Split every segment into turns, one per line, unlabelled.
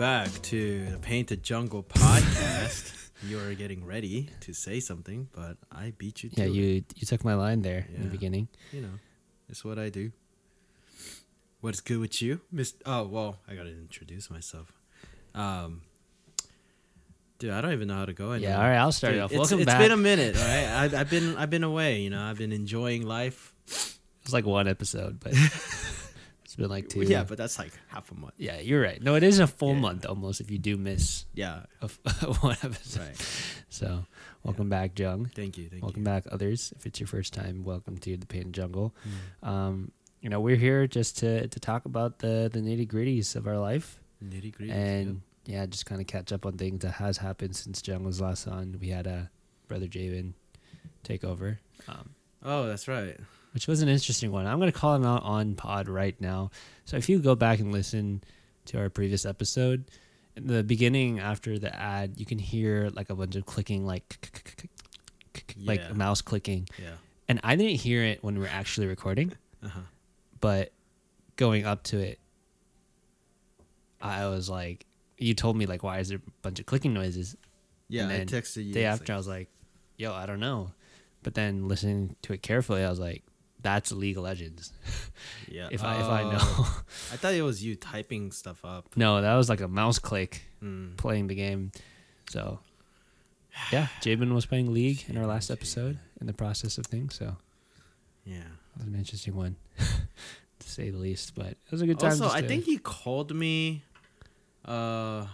back to the Painted Jungle podcast. you are getting ready to say something, but I beat you to
Yeah,
it.
you you took my line there in the beginning.
You know, it's what I do. What's good with you, Miss? Oh well, I gotta introduce myself. Um, dude, I don't even know how to go anymore.
Yeah, all right, I'll start
Dude,
it off. Welcome
it's
back.
It's been a minute, all right. I've, I've been I've been away. You know, I've been enjoying life.
It's like one episode, but it's been like two.
Yeah, but that's like half a month.
yeah, you're right. No, it is a full
Yeah.
month almost if you do miss
Yeah,
a one episode.
right.
So, welcome back, Jung.
Thank you. Thank
welcome
you.
back, others. If it's your first time, welcome to the Pain Jungle.
Mm.
Um, you know, we're here just to to talk about the the nitty gritties of our life,
Nitty gritty.
and yeah, just kind of catch up on things that has happened since Jung was last on. We had a brother Javen take over. Um,
Oh, that's right.
Which was an interesting one. I'm going to call him out on pod right now. So if you go back and listen to our previous episode, in the beginning after the ad, you can hear like a bunch of clicking, like like
Yeah.
mouse clicking,
Yeah.
and I didn't hear it when we were actually recording,
Uh-huh.
but going up to it, I was like, you told me like, why is there a bunch of clicking noises?
Yeah,
And
I texted you.
day after, I was like, yo, I don't know. But then listening to it carefully, I was like, that's League of Legends.
yeah.
If I if I
Oh.
know.
I thought it was you typing stuff up.
No, that was like a mouse click
Mm.
playing the game. So, yeah, Javen was playing League in our last episode in the process of things. So,
Yeah.
it was an interesting one, to say the least. But it was a good time.
Also, I
to-
think he called me uh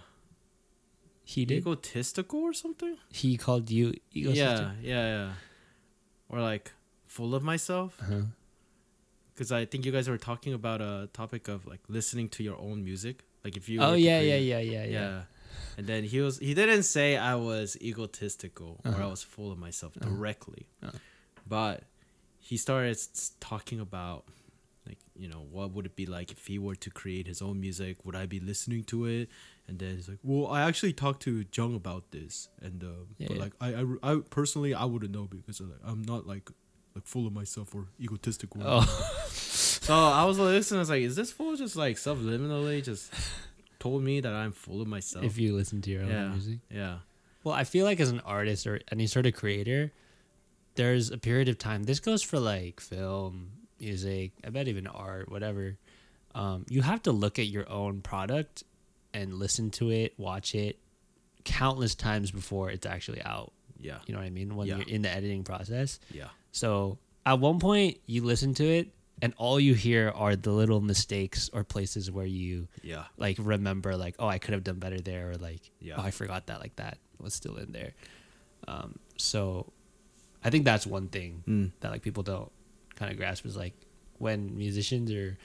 he did.
egotistical or something.
He called you
egotistical.
Yeah,
yeah, yeah. Or like full of myself
Uh-huh.
because I think you guys were talking about a topic of like listening to your own music. Like if you
Oh
were to
yeah, yeah, yeah, yeah, yeah.
yeah. And then he was he didn't say I was egotistical or I
Uh-huh.
was full of myself
Uh-huh.
directly.
Uh-huh.
But he started talking about like, you know, what would it be like if he were to create his own music? Would I be listening to it? And then he's like, "Well, I actually talked to Jung about this, and um,
Yeah,
but
yeah.
like, I, I, I personally, I wouldn't know because like, I'm not like like full of myself or egotistical.
Oh,
So I was listening. I was like, "Is this fool just like subliminally just told me that I'm full of myself?"
if you listen to your own
yeah,
music.
yeah,
Well, I feel like as an artist or any sort of creator, there's a period of time. This goes for like film, music, I bet even art, whatever. Um, you have to look at your own product and listen to it, watch it countless times before it's actually out.
Yeah,
You know what I mean? When
Yeah.
you're in the editing process.
yeah,
So at one point, you listen to it, and all you hear are the little mistakes or places where you
yeah,
like remember like oh i could have done better there or like
Yeah.
oh i forgot that like that was still in there um so i think that's one thing
mm.
that like people don't kind of grasp is like when musicians or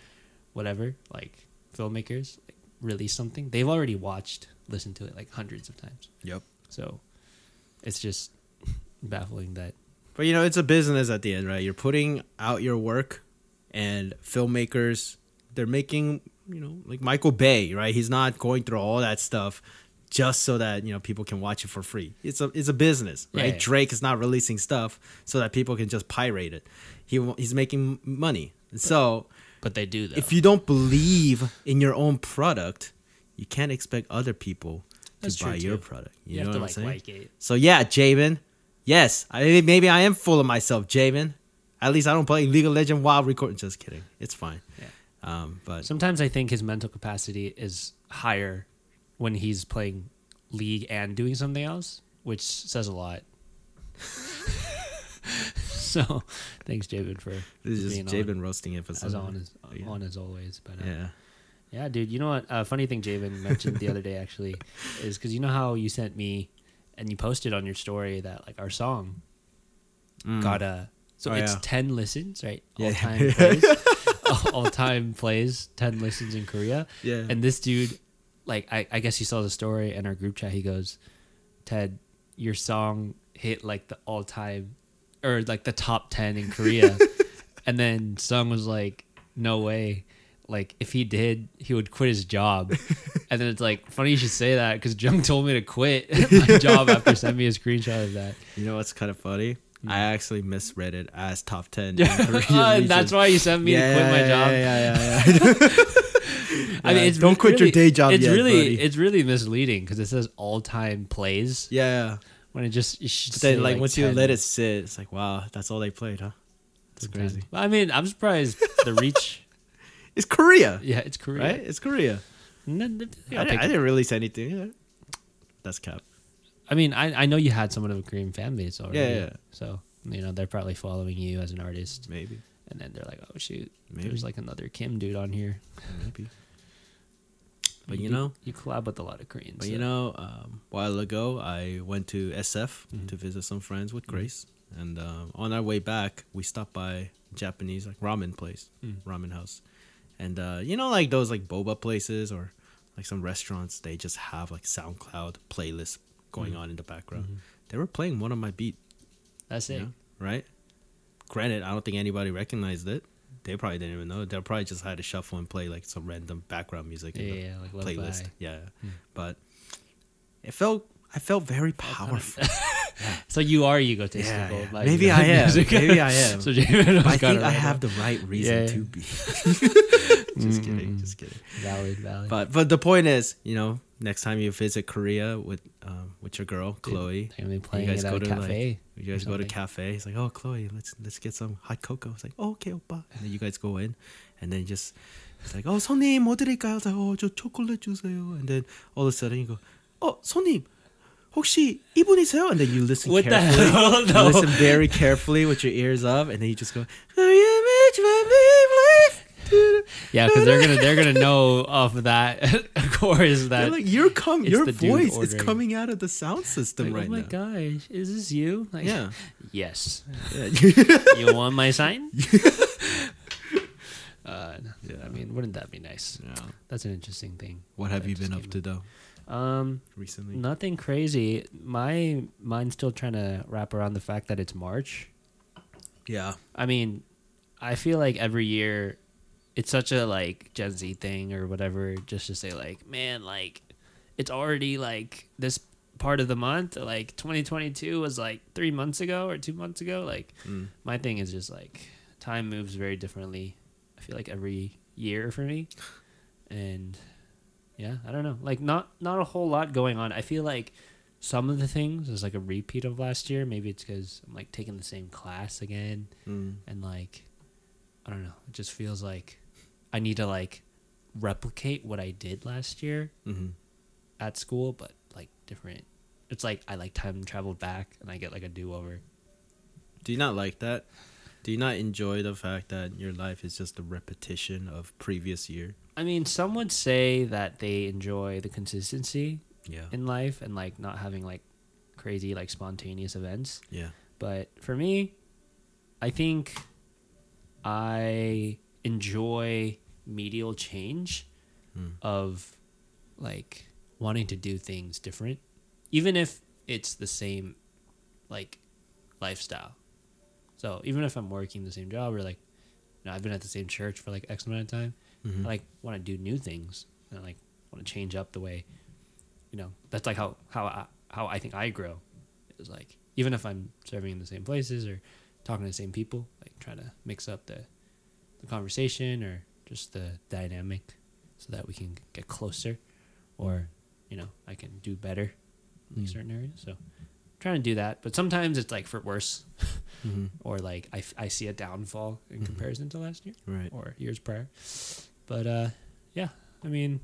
whatever like filmmakers like, release something they've already watched listened to it like hundreds of times
yep.
so it's just baffling that
But you know, it's a business at the end, right? You're putting out your work, and filmmakers, they're making, you know, like Michael Bay, right? He's not going through all that stuff just so that you know people can watch it for free. It's a it's a business, right?
yeah.
Drake is not releasing stuff so that people can just pirate it. He he's making money. So
but they do though
if you don't believe in your own product, you can't expect other people
That's
to buy your product.
you,
You,
have
know
to
what I'm
like
saying?
like it
So yeah, Javen. Yes, I maybe I am full of myself, Javen. At least I don't play League of Legends while recording. Just kidding. It's fine.
Yeah.
Um, but
Sometimes I think his mental capacity is higher when he's playing League and doing something else, which says a lot. so, thanks, Javen, for
this is
being
just
on,
Javen roasting it for
as
some.
on as
Yeah.
on as always. But uh, yeah.
Yeah.
dude, you know what? Uh, funny thing Javen mentioned the other day actually is because you know how you sent me and you posted on your story that like our song
Mm.
got a so
Oh,
it's
yeah.
ten listens, right?
Yeah.
All time plays, all time plays, ten listens in Korea.
Yeah.
And this dude, like, I, I guess he saw the story in our group chat. He goes, Ted, your song hit like the all time or like the top 10 in Korea. and then Sung was like, no way. Like, if he did, he would quit his job. and then it's like, funny you should say that because Jung told me to quit my job after sending me a screenshot of that.
you know what's kind of funny? I actually misread it as top ten.
Yeah.
Korean
ah, that's why you sent me to quit my
yeah,
job.
Yeah, yeah, yeah.
I mean, it's
don't
re-
quit your day job
It's
yet,
really,
buddy.
it's really misleading because it says all time plays
Yeah.
when it just. It should
But then,
say,
like, once you let it sit, it's like, wow, that's all they played, huh? That's
10.
crazy.
I mean, I'm surprised the reach.
It's Korea,
Yeah, it's Korea.
right? It's Korea.
No, no,
I, didn't, I didn't release anything. That's cap.
I mean, I, I know you had somewhat of a Korean fan base already.
Yeah, yeah.
So you know they're probably following you as an artist,
Maybe.
and then they're like, oh shoot,
Maybe.
there's like another Kim dude on here.
Maybe. But you
do-
know,
you collab with a lot of Koreans.
but
so-
you know, um, a while ago, I went to SF
Mhm.
to visit some friends with
Mhm.
Grace, and um, on our way back, we stopped by Japanese like ramen place,
Mm.
ramen house, and uh, you know, like those like boba places or like some restaurants, they just have like SoundCloud playlists going
Mhm.
on in the background.
Mhm.
They were playing one of my beat,
that's it.
Yeah, right? Granted, I don't think anybody recognized it. They probably didn't even know. They probably just had to shuffle and play like some random background music
Yeah,
in the
yeah, like
playlist. Yeah,
Hmm.
but it felt I felt very powerful.
So you are egotistical.
yeah, yeah.
like,
Maybe I am. Maybe I am.
so
I think I have the right reason
Yeah.
to be.
Mm,
just
mm,
kidding.
mm.
Just kidding.
valid, valid.
But but the point is, you know, next time you visit Korea with um with your girl
Dude,
Chloe,
they're gonna be playing
guys
it at
go
a
to, like,
cafe.
You guys
or
go to
something.
cafe. He's like, "Oh, Chloe, let's let's get some hot cocoa." It's like, "Oh, okay, 오빠." And then you guys go in, and then just it's like, "Oh, 손님 뭐 드릴까요?" It's like, "Oh, 저 초콜릿 주세요." And then all of a sudden you go, "Oh, 손님 혹시 이분이세요?" And then you listen
What the
carefully.
hell?
You
No.
listen very carefully with your ears up, and then you just go,
yeah, because they're gonna they're gonna know off of that chorus
They're
that
like your com-
it's
your
the dude
voice is
ordering.
coming out of the sound system
like,
right
oh my
now.
gosh, is this you? Like,
Yeah.
Yes.
yeah.
You want my sign? uh,
Yeah.
I mean, wouldn't that be nice?
yeah.
That's an interesting thing.
What have
that
you
just
been up
came
to though
Um,
recently?
nothing crazy. My mind's still trying to wrap around the fact that it's March.
Yeah.
I mean, I feel like every year it's such a like Gen Z thing or whatever just to say like, man, like it's already like this part of the month, like 2022 was like 3 months ago or 2 months ago. Like
Mm.
my thing is just like time moves very differently. I feel like every year for me. And yeah, I don't know. Like not not a whole lot going on. I feel like some of the things is like a repeat of last year. Maybe it's cuz I'm like taking the same class again
Mm.
and like I don't know, it just feels like I need to like replicate what I did last year
Mm-hmm.
at school, but like different. It's like I like time traveled back and I get like a do over.
Do you not like that? Do you not enjoy the fact that your life is just a repetition of previous year?
I mean, some would say that they enjoy the consistency
Yeah.
in life and like not having like crazy like spontaneous events.
Yeah.
But for me, I think I enjoy medial change
Mm.
of like wanting to do things different, even if it's the same like lifestyle. So even if I'm working the same job or like, you know, I've been at the same church for like X amount of time,
Mhm.
I like want to do new things and I like want to change up the way, you know, that's like how how I, how I think I grow. Is like even if I'm serving in the same places or talking to the same people, like trying to mix up the the conversation or just the dynamic so that we can get closer or you know I can do better in
Mm.
certain areas. So I'm trying to do that, but sometimes it's like for worse
Mhm.
or like I, f- I see a downfall in
Mhm.
comparison to last year
Right.
or years prior. But uh, yeah, I mean,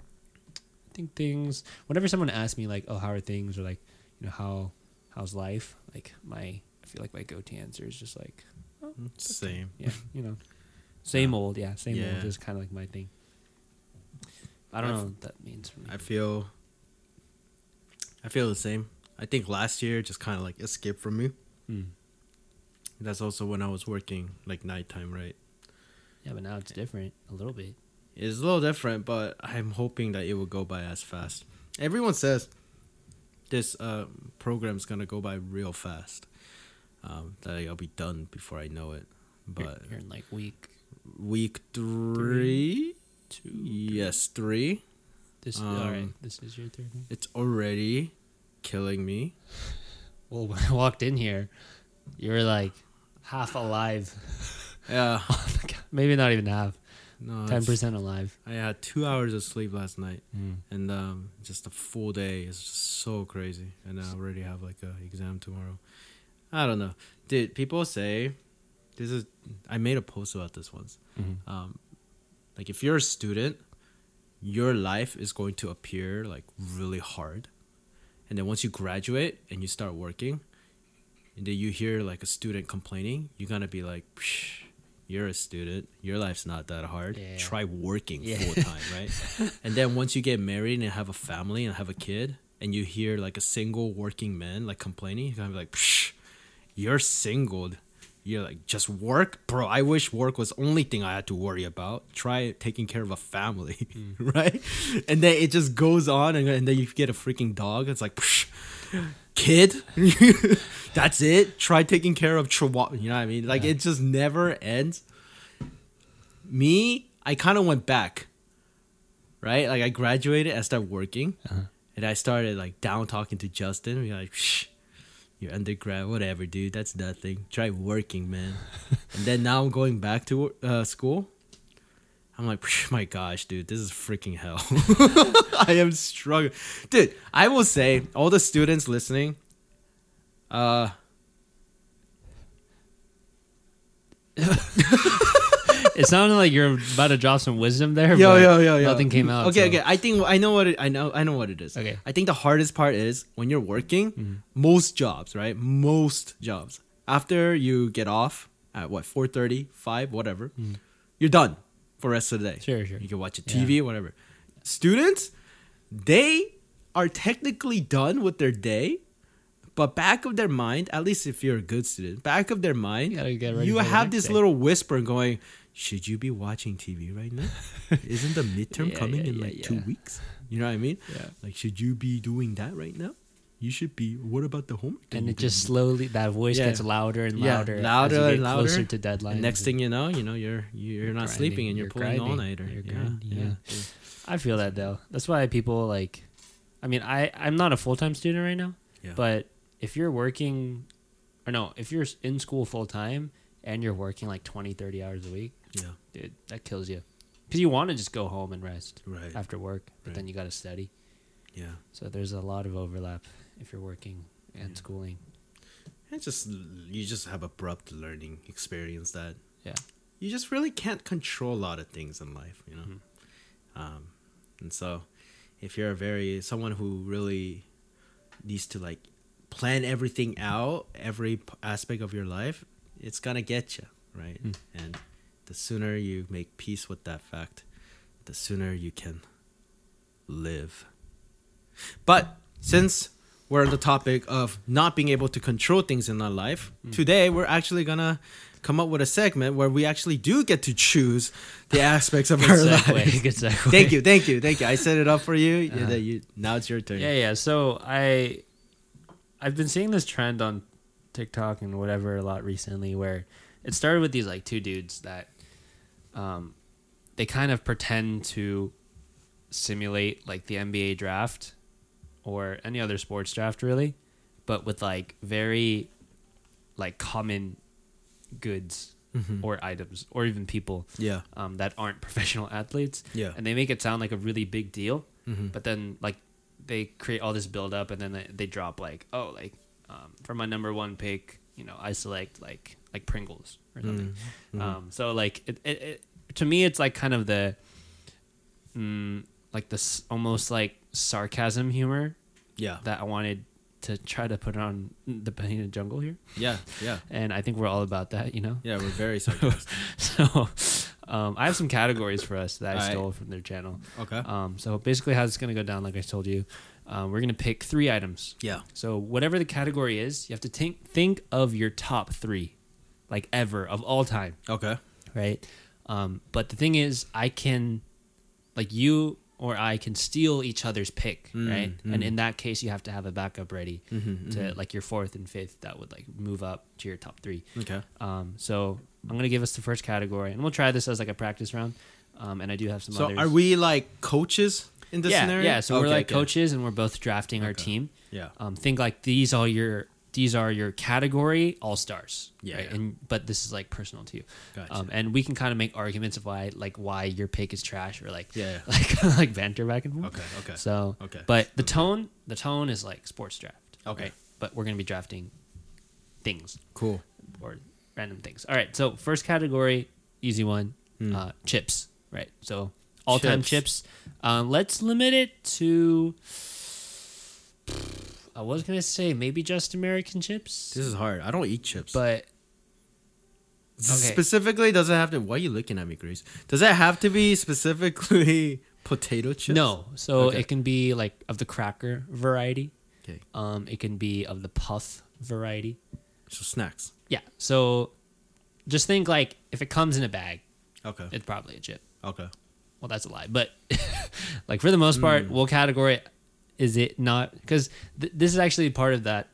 I think things. Whenever someone asks me like, "Oh, how are things?" or like, you know, how how's life? Like my, I feel like my go-to answer is just like,
Same.
yeah, you know, same
Yeah.
old, yeah, same
Yeah.
old is kind of like my thing. I don't
I
know what that means for me.
I feel. I feel the same. I think last year just kind of like escaped from me.
Hmm.
That's also when I was working like nighttime, right?
Yeah, but now it's different a little bit.
It's a little different, but I'm hoping that it will go by as fast. Everyone says this uh, program's gonna go by real fast. Um, that I'll be done before I know it.
You're,
But
you're in like week
week three,
two.
yes, three.
This all right.
Um,
This is your third one.
It's already killing me.
Well, when I walked in here, you were like half alive.
Yeah,
Maybe not even half.
No,
Ten percent alive.
I had two hours of sleep last night,
Mm.
and um, just a full day is so crazy. And I already have like a exam tomorrow. I don't know, dude. People say this is. I made a post about this once.
Mhm.
Um, like if you're a student, your life is going to appear like really hard, and then once you graduate and you start working, and then you hear like a student complaining, you're gonna be like. Psh, you're a student. Your life's not that hard.
Yeah.
Try working
Yeah.
full time, right? and then once you get married and have a family and have a kid, and you hear like a single working man like complaining, you're gonna be like, Psh, "You're single. You're like just work, bro. I wish work was the only thing I had to worry about. Try taking care of a family, right? And then it just goes on, and, and then you get a freaking dog. It's like, Psh, kid, that's it. Try taking care of chihuahua. You know what I mean? Like
Yeah.
it just never ends. Me, I kind of went back, right? Like I graduated, I started working,
Uh-huh.
and I started like down talking to Justin. We're like, Shh, you're undergrad, whatever, dude. That's nothing. Try working, man. and then now I'm going back to uh, school. I'm like, my gosh, dude, this is freaking hell. I am struggling, dude. I will say, all the students listening, uh,
It sounded like you're about to drop some wisdom there.
yo,
but
yo, yo, yo.
Nothing came out.
Okay,
so-
okay. I think I know what it, I know. I know what it is.
Okay.
I think the hardest part is when you're working.
Mm-hmm.
Most jobs, right? Most jobs. After you get off at what 4:30, 5, whatever, you're done for the rest of the day.
Sure, sure.
You can watch a TV, whatever. Students, they are technically done with their day, but back of their mind, at least if you're a good student, back of their mind,
You get ready
you have this
day.
little whisper going, "Should you be watching TV right now? Isn't the midterm
Yeah,
coming
yeah,
in
yeah,
like two weeks? You know what I mean?
Yeah.
Like, should you be doing that right now? You should be. What about the homework?
And it just slowly that voice gets louder and
Yeah,
louder,
louder
as you get
and louder.
closer to
deadline. next thing you know, you know you're you're not
Grinding.
sleeping and you're,
You're
pulling all nighter.
You're
yeah. yeah.
I feel that though. That's why people like. I mean, I I'm not a full time student right now,
Yeah.
but if you're working, or no, if you're in school full time and you're working like 20, 30 hours a week,
yeah,
dude, that kills you. Because you want to just go home and rest
right.
after work, but
Right.
then you got to study.
Yeah,
So there's a lot of overlap if you're working and
Yeah.
schooling.
it's just you just have abrupt learning experience that
Yeah.
you just really can't control a lot of things in life, you know.
Mhm.
Um, and so, if you're a very someone who really needs to like plan everything out, every aspect of your life, it's gonna get you right.
Mm.
And the sooner you make peace with that fact, the sooner you can live. But since we're on the topic of not being able to control things in our life, today we're actually gonna come up with a segment where we actually do get to choose the aspects of our
segue.
lives.
Good segue.
Thank you, thank you, thank you. I set it up for you.
Uh-huh.
you now it's your turn.
Yeah, yeah. So I, I've been seeing this trend on TikTok and whatever a lot recently, where it started with these like two dudes that, um, they kind of pretend to simulate like the NBA draft, or any other sports draft really, but with like very, like common, goods
Mhm.
or items or even people
yeah,
um, that aren't professional athletes,
yeah.
and they make it sound like a really big deal
Mhm.
but then like they create all this build up and then they, they drop like oh like um, for my number one pick you know i select like like pringles or something
Mhm.
um, so like it, it, it to me it's like kind of the mm, like this almost like sarcasm humor
yeah,
that i wanted to try to put on the painted jungle here
yeah, yeah,
and i think we're all about that you know
yeah. We're very sarcastic.
so um, i have some categories for us that i
Alright.
stole from their channel
okay.
um, so basically, how it's going to go down, like I told you, um, we're going to pick three items.
Yeah.
So whatever the category is, you have to think think of your top three, like ever of all time,
Okay.
right? Um, but the thing is, I can, like you or I can steal each other's pick,
Mm,
right?
mm.
And in that case, you have to have a backup ready
Mm-hmm,
to like your fourth and fifth that would like move up to your top three.
Okay.
Um, so I'm gonna give us the first category, and we'll try this as like a practice round. Um, and I do have some
So
others.
are we like coaches in this
yeah,
scenario?
Yeah, so we're like
okay.
coaches and we're both drafting our team.
Yeah.
Um, think like these are your these are your category all stars.
Yeah,
right?
yeah.
And but this is like personal to you.
Gotcha.
Um, and we can kind of make arguments of why like why your pick is trash or like
Yeah, yeah.
like like banter back and forth.
Okay, okay.
So
Okay.
but the tone the tone is like sports draft.
Okay.
Right? But we're gonna be drafting things
Cool.
or random things. All right. So first category, easy one,
Hmm.
uh, chips. Right. So all time
Chips.
chips. Um, let's limit it to. I was gonna say maybe just American chips,
This is hard. I don't eat chips.
but okay.
Specifically, does it have to? Why are you looking at me, Grace? Does it have to be specifically potato chips?
no. So
Okay.
it can be like of the cracker variety.
Okay.
Um, it can be of the puff variety.
So snacks.
Yeah. So just think like if it comes in a bag,
Okay.
it's probably a chip.
Okay.
well that's a lie but like for the most part we'll category is it not because th- this is actually part of that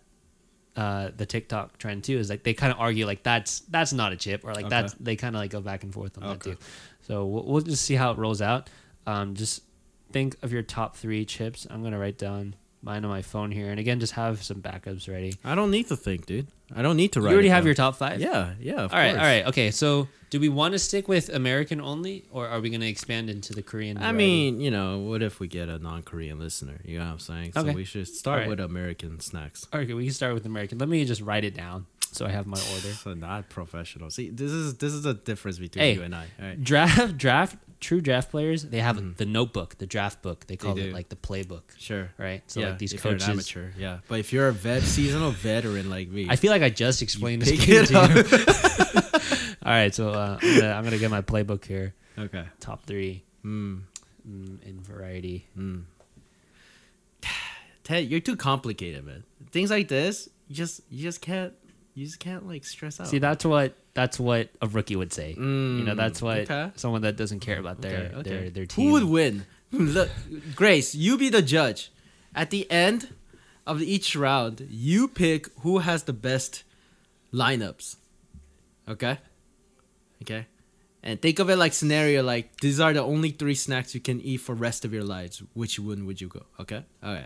uh the tiktok trend too is like they kind of argue like that's that's not a chip or like
Okay.
that's they kind of like go back and forth on that too. So we'll, we'll just see how it rolls out. Um just think of your top three chips. I'm gonna write down mine on my phone here and again just have some backups ready
I don't need to think, dude. I don't need to write.
you already have
down.
your top five
Yeah. Yeah. Of
all right,
course.
all right, okay. So, do we want to stick with American only, or are we going to expand into the Korean?
I
variety?
mean, you know, what if we get a non-Korean listener? You know what I'm saying? So
Okay.
we should start
Alright.
with American snacks.
Okay, we can start with American. Let me just write it down so I have my order.
So not professional. See, this is this is the difference between
Hey.
you and I. All right.
Draft, draft, true draft players. They have the notebook, the draft book. They call
Mm. They
it like the playbook,
Sure.
right? So
yeah,
like these
if
coaches.
you're an amateur, yeah. But if you're a vet, seasonal veteran like me,
I feel like I just explained this game to you. All right, so uh, I'm, gonna, I'm gonna get my playbook here.
okay.
Top three
Hmm.
mm, in variety.
Ted, you're too complicated, man. Things like this, you just you just can't you just can't like stress out.
See, that's what that's what a rookie would say. you know,
Mm,
that's what
okay.
someone that doesn't care about their
Okay, okay.
their their team.
Who would win? Look, Grace, you be the judge. At the end of each round, you pick who has the best lineups. Okay? Okay? And think of it like scenario like these are the only three snacks you can eat for rest of your lives. Which one would you go? Okay? Okay.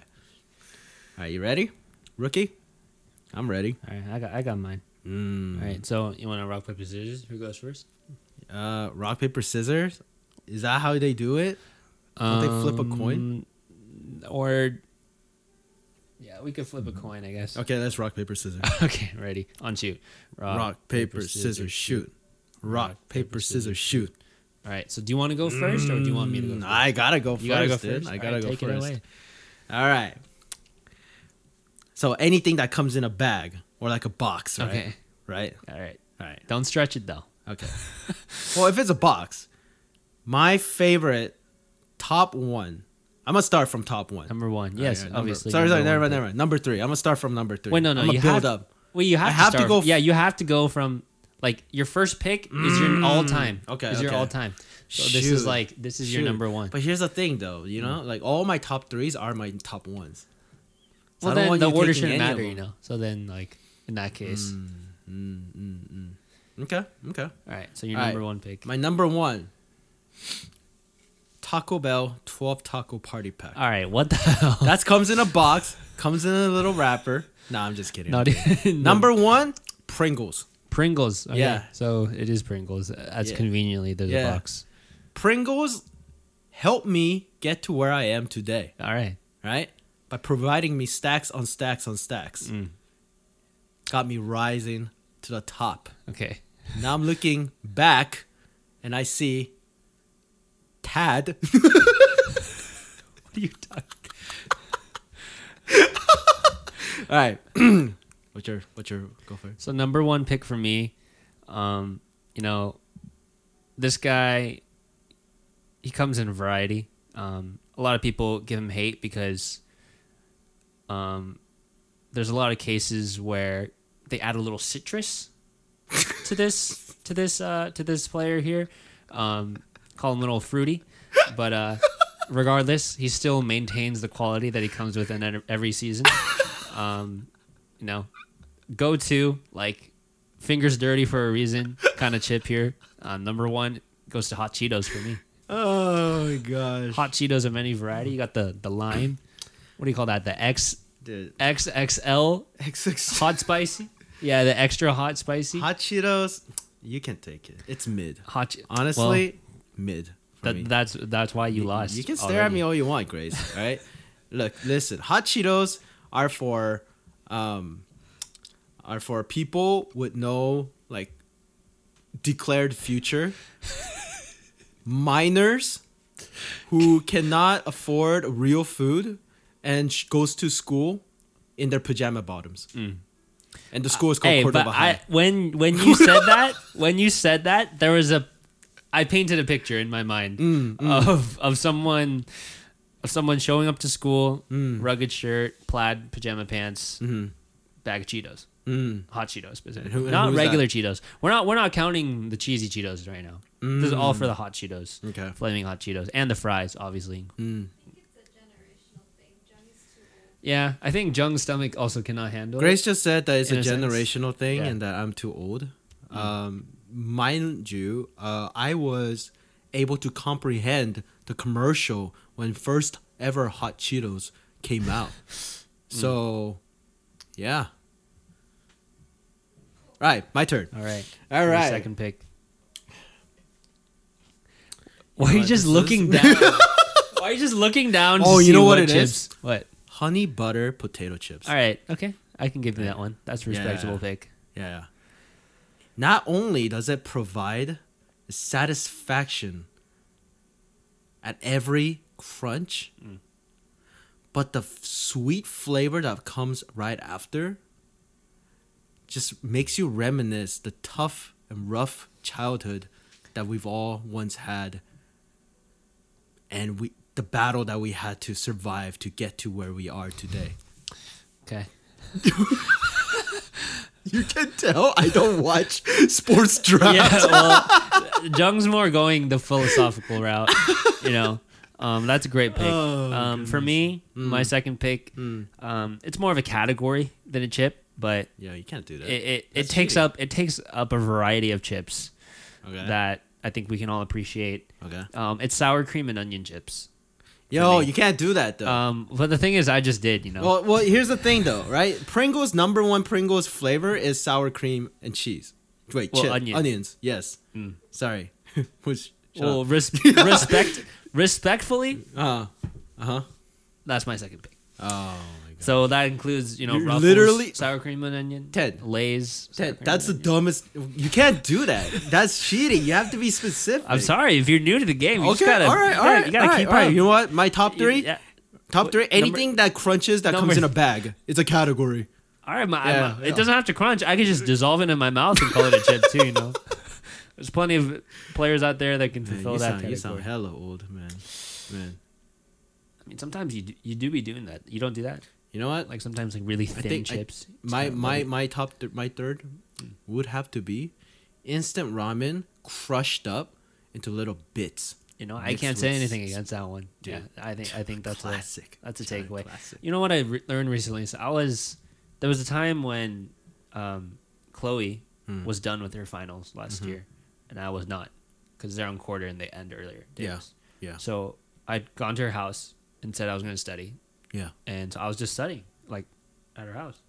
Alright, you ready? Rookie? I'm ready.
All right, I got I got mine.
Mm.
All right, so you want to rock paper scissors? Who goes first?
Uh rock, paper, scissors? Is that how they do it? Don't they flip a coin?
Um, Or yeah, we could flip a coin, I guess.
Okay, let's rock, paper, scissors.
Okay, ready. On shoot.
rock, paper, scissors, shoot. Rock, paper, scissors, shoot.
All right. So do you want to go first, or do you want me to go?
Mm,
First?
I gotta go first.
you gotta go
dude.
first.
I gotta
right,
go
take It
first.
away.
All right. So anything that comes in a bag or like a box, right?
Okay.
Right.
All right.
All right.
Don't stretch it though.
Okay. well, if it's a box, my favorite top one. I'm gonna start from top one.
Number one. Yes,
number-
obviously.
Sorry, sorry,
number
never mind, never mind. Number three. I'm gonna start from number three.
Wait, no, no.
I'm
you
build
have,
up.
Well, you have,
I have to
to, start,
go f-
Yeah, you have to go from like your first pick is your mm. all time.
okay,
Is your
okay.
all time. So this is like this is your number one.
But here's the thing, though. You know, like all my top threes are my top ones. So
well, then the order shouldn't matter, you know. So then, like in that case, mm, mm, mm,
Okay. Okay.
all right. So your
All right.
number one pick.
My number one. Taco Bell 12 taco party pack.
all right. What the hell?
That comes in a box, comes in a little wrapper. Nah, I'm just kidding.
Even
Number one, Pringles.
Pringles. Okay.
Yeah.
So it is Pringles. As
Yeah.
conveniently, there's
Yeah.
a box.
Pringles helped me get to where I am today,
All right.
right? By providing me stacks on stacks on stacks.
Mm.
Got me rising to the top.
Okay.
Now I'm looking back and I see Tad.
What are you talking?
All right. what's your what's your go first?
So number one pick for me, um, you know, this guy, he comes in a variety. Um, a lot of people give him hate because, um, there's a lot of cases where they add a little citrus to this to this uh, to this player here. Um, call him a little fruity, but uh, regardless, he still maintains the quality that he comes with in every season. Um, you know, go to like fingers dirty for a reason kind of chip here. Uh, number one goes to hot Cheetos for me.
Oh my gosh.
Hot Cheetos of any variety. You got the the lime. What do you call that? The X
Dude,
XXL
XX
hot spicy. Yeah, the extra hot spicy.
hot Cheetos, you can take it. It's mid.
Hot. Che-
Honestly, mid. for
that, that's that's why you lost.
You can stare at me all you want, Grace. All right. Look, listen. Hot Cheetos are for, um, are for people with no like declared future. Minors who cannot afford real food and sh- goes to school in their pajama bottoms. And the school is called
Mm. Hey,
Cordova
but
High.
I when when you said that when you said that there was a I painted a picture in my mind
Mm,
of of someone of someone showing up to school,
Mm.
rugged shirt, plaid pajama pants, bag of Cheetos,
Mm.
hot Cheetos, specifically.
who- and
not regular Cheetos. We're not we're not counting the cheesy Cheetos right now. This is all for the hot Cheetos,
Mm. Okay.
flaming hot Cheetos, and the fries, obviously.
Mm.
I think it's a generational thing. Jung's too old.
Yeah, I think Jung's stomach also cannot handle.
Grace
it.
just said that it's
In
a
a sense.
generational thing
Yeah. Mm.
and that I'm too old. Um, mind you, uh, I was able to comprehend the commercial when first ever Hot Cheetos came out.
Mm.
So, yeah. Right, my turn.
All right.
All
Your
right.
Second pick. Why are you just looking down? Why are you just looking down? to
Oh, you
see
know what
what
it is?
chips? What?
Honey butter potato chips.
All right. Okay. I can give you that one. That's a
Yeah.
respectable pick.
Yeah, yeah. Not only does it provide satisfaction at every crunch, mm. but the f- sweet flavor that comes right after just makes you reminisce the tough and rough childhood that we've all once had and we the battle that we had to survive to get to where we are today.
Okay.
You can tell I don't watch sports drama.
Yeah. Well, Jung's more going the philosophical route. You know. Um, that's a great pick.
Oh,
um, for me, my second pick, um, it's more of a category than a chip, but
Yeah, you can't do that.
it it, it takes
cheating.
up it takes up a variety of chips
okay.
that I think we can all appreciate.
okay.
Um, it's sour cream and onion chips.
Yo, you can't do that though.
Um, but the thing is, I just did, you know.
well, well, here's the thing though, right? Pringles number one Pringles flavor is sour cream and cheese. Wait,
Well,
chip,
onion.
onions. Yes.
Mm.
Sorry. Which
well, res- respect, respectfully,
up. Uh huh.
that's my second pick.
Oh god.
So that includes, you know, Ruffles,
literally-
sour cream and onion,
Ted.
Lay's.
Ted, that's the dumbest. You can't do that. That's cheating. You have to be specific.
I'm sorry if you're new to the game. You
Okay.
just gotta,
all right. All right.
you gotta
all right,
keep
all right. You know what? My top three.
Yeah.
Top three.
Number-
Anything that crunches that
number
comes in a bag. It's a category.
All right, my,
Yeah,
my-
yeah.
it doesn't have to crunch. I can just dissolve it in my mouth and call it a chip too. You know, there's plenty of players out there that can fulfill
you,
that
sound, you sound
category.
hella old, man. Man.
I mean, sometimes you do, you do be doing that. You don't do that.
You know what?
Like sometimes like really thin
think
chips. It's
my my my top th- my third would have to be instant ramen crushed up into little bits.
You know, I can't say anything against that one.
Dude.
Yeah, I think I think that's
classic.
a that's a takeaway.
classic.
You know what I re- learned recently? So I was there was a time when um, Chloe
Hmm.
was done with her finals last
Mm-hmm.
year, and I was not because they're on quarter and they end earlier.
Yeah, yeah.
So I'd gone to her house and said I was going to study,
Yeah.
and so I was just studying like at her house,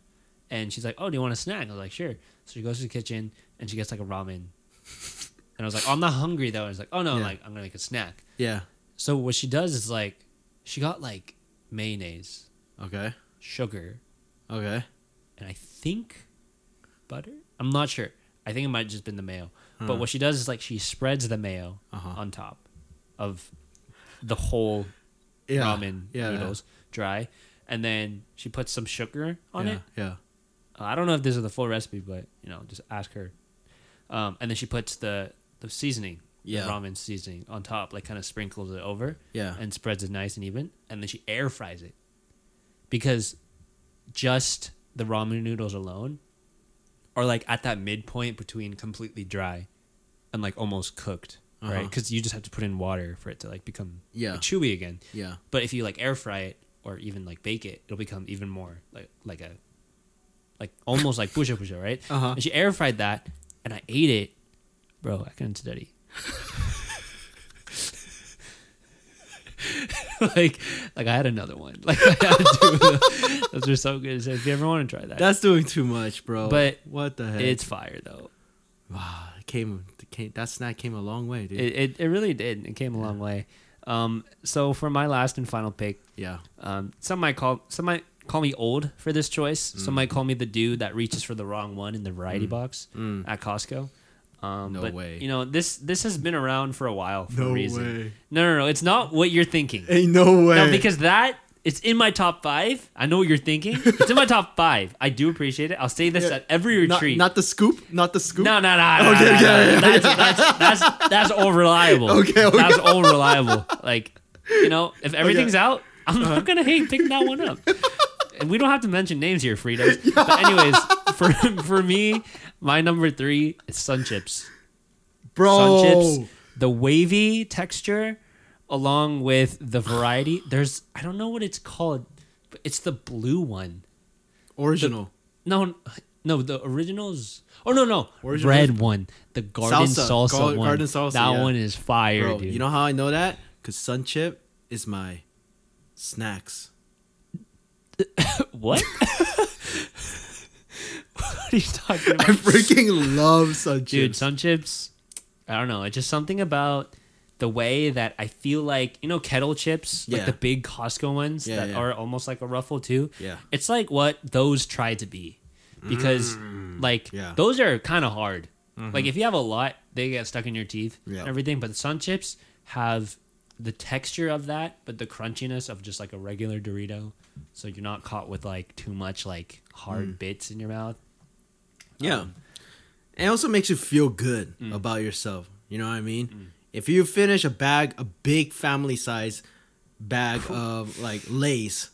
and she's like, "Oh, do you want a snack?" I was like, "Sure." So she goes to the kitchen and she gets like a ramen, and I was like, oh, "I'm not hungry though." I was like, "Oh no,
Yeah.
like I'm gonna make a snack."
Yeah.
So what she does is like, she got like mayonnaise,
Okay.
sugar,
Okay.
and I think butter. I'm not sure. I think it might have just been the mayo.
Huh.
But what she does is like she spreads the mayo
Uh-huh.
on top of the whole
Yeah.
ramen
Yeah, yeah.
Dry, and then she puts some sugar on
yeah.
it.
Yeah.
Uh, I don't know if this is the full recipe, but you know, just ask her. Um, and then she puts the the seasoning,
Yeah.
the ramen seasoning on top, like kind of sprinkles it over
Yeah.
and spreads it nice and even, and then she air fries it. Because just the ramen noodles alone are like at that midpoint between completely dry and like almost cooked, right?
Uh-huh.
Because you just have to put in water for it to like become
Yeah.
chewy again.
Yeah.
But if you like air fry it or even like bake it, it'll become even more like like a like almost like pusha pusha, right?
Uh-huh.
And she air fried that, and I ate it, bro. I couldn't study. like, like I had another one. Like I had two. Those are so good. So if you ever want to try that,
That's doing too much, bro.
But
what the heck?
it's fire though.
wow. It came, it came. That snack came a long way, dude.
It, it it really did. It came a long way. Um, so for my last and final pick,
yeah.
um, some might call some might call me old for this choice.
Mm.
Some might call me the dude that reaches for the wrong one in the variety box
Mm.
at Costco. Um,
No
but,
way.
You know this this has been around for a while for a reason.
way.
No, no, no. It's not what you're thinking.
Ain't no way.
No, because that it's in my top five. I know what you're thinking. It's in my top five. I do appreciate it. I'll say this
Yeah.
at every
not,
retreat.
not the scoop. Not the scoop.
no, no, no, no,
Okay,
no, no,
okay,
no.
yeah,
That's, that's that's that's all reliable.
Okay, okay.
that's all reliable. Like, you know, if everything's out, I'm not uh-huh. gonna hate picking that one up. And we don't have to mention names here, Fritos. But anyways, for for me, my number three is Sun Chips.
bro.
Sun Chips, the wavy texture, along with the variety. There's I don't know what it's called, but it's the blue one.
Original.
No, no, the originals. Oh no, no,
Original
red one, the garden
Salsa.
salsa,
Gar-
one.
garden salsa,
that
yeah.
one is fire,
bro,
dude.
you know how I know that? Cause Sun Chip is my snacks.
what? what are you talking about?
I freaking love Sun Chips.
dude? Sun chips. I don't know. It's just something about the way that I feel like you know kettle chips, like the big Costco ones
Yeah,
that
yeah.
are almost like a ruffle too.
Yeah.
it's like what those try to be, because like
Mm, yeah. Mm-hmm.
those are kind of hard. Like if you have a lot, they get stuck in your teeth
Yeah.
and everything. But the sun chips have the texture of that, but the crunchiness of just like a regular Dorito. So you're not caught with like too much like hard
Mm.
bits in your mouth.
Yeah.
Um,
it also makes you feel good
Mm.
about yourself. You know what I mean? If you finish a bag, a big family size bag of like Lay's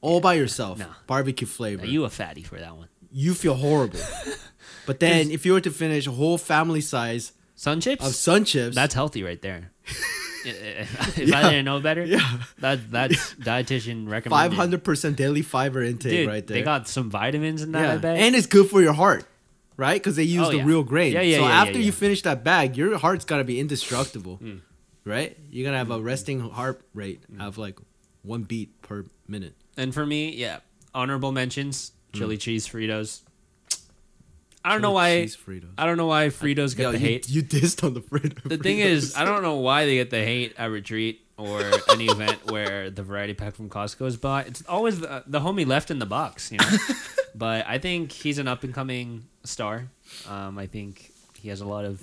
all by yourself,
No.
barbecue flavor,
Now, you a fatty for that one.
you feel horrible. but then if you were to finish a whole family size
Sun chips.
of Sun Chips,
that's healthy right there. if I didn't know better,
Yeah.
that that's dietitian recommended.
five hundred percent daily fiber intake
Dude,
right there.
they got some vitamins in that.
yeah.
I bet.
and it's good for your heart, right? Because they use
Oh,
the
yeah.
real grain.
Yeah, yeah,
so
yeah,
after you finish that bag, your heart's gotta be indestructible,
Mm.
right? You're gonna have a resting heart rate of like one beat per minute.
And for me, yeah, honorable mentions:
Hmm.
chili cheese Fritos. I don't
Chili
know why.
Fritos.
I don't know why Fritos get
Yo,
the
you,
hate.
you dissed on the Fritos.
the thing is, I don't know why they get the hate at retreat or any event where the variety pack from Costco is bought. It's always the, the homie left in the box, you know. but I think he's an up and coming star. Um, I think he has a lot of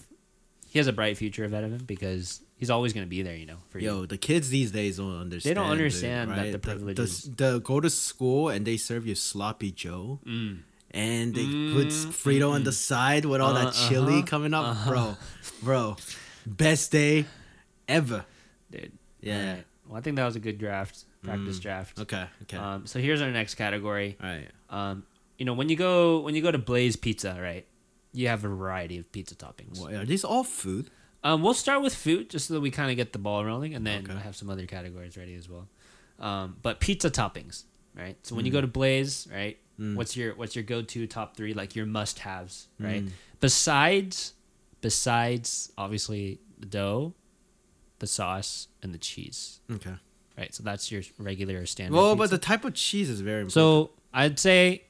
he has a bright future ahead of him because he's always going to be there, you know. For you.
Yo, the kids these days don't understand.
They
don't
understand that
right?
the
the,
privileges-
the go to school and they serve you sloppy Joe,
Mm.
and they
Mm,
put Frito on the side with all
Uh,
that chili
uh-huh,
coming up,
uh-huh.
bro, bro, best day ever.
dude.
Yeah.
Alright. Well, I think that was a good draft, practice
Mm.
draft.
Okay. Okay.
Um, so here's our next category.
all right.
Um, you know, when you go when you go to Blaze Pizza, right? You have a variety of pizza toppings.
Well, are these all food?
Um, we'll start with food just so that we kind of get the ball rolling, and then
Okay.
I have some other categories ready as well. Um, but pizza toppings, right? So when you go to Blaze, right?
Mm.
What's your what's your go to top three like your must haves, right?
Mm.
Besides besides obviously the dough, the sauce, and the cheese,
Okay.
right? So that's your regular standard.
Well,
pizza.
but the type of cheese is very important.
So I'd say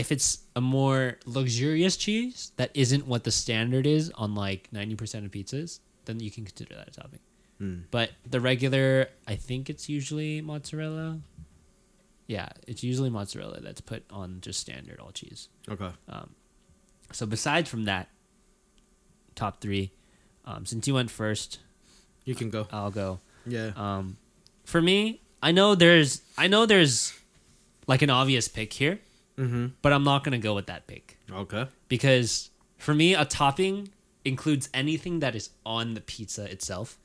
if it's a more luxurious cheese that isn't what the standard is on like ninety percent of pizzas, then you can consider that a topping.
Mm.
But the regular, I think it's usually mozzarella. Yeah, it's usually mozzarella that's put on just standard all cheese.
okay.
Um, so besides from that, top three. Um, since you went first,
You can go.
I'll go.
Yeah.
Um, for me, I know there's I know there's like an obvious pick here,
mm-hmm.
but I'm not gonna go with that pick
Okay.
because for me, a topping includes anything that is on the pizza itself.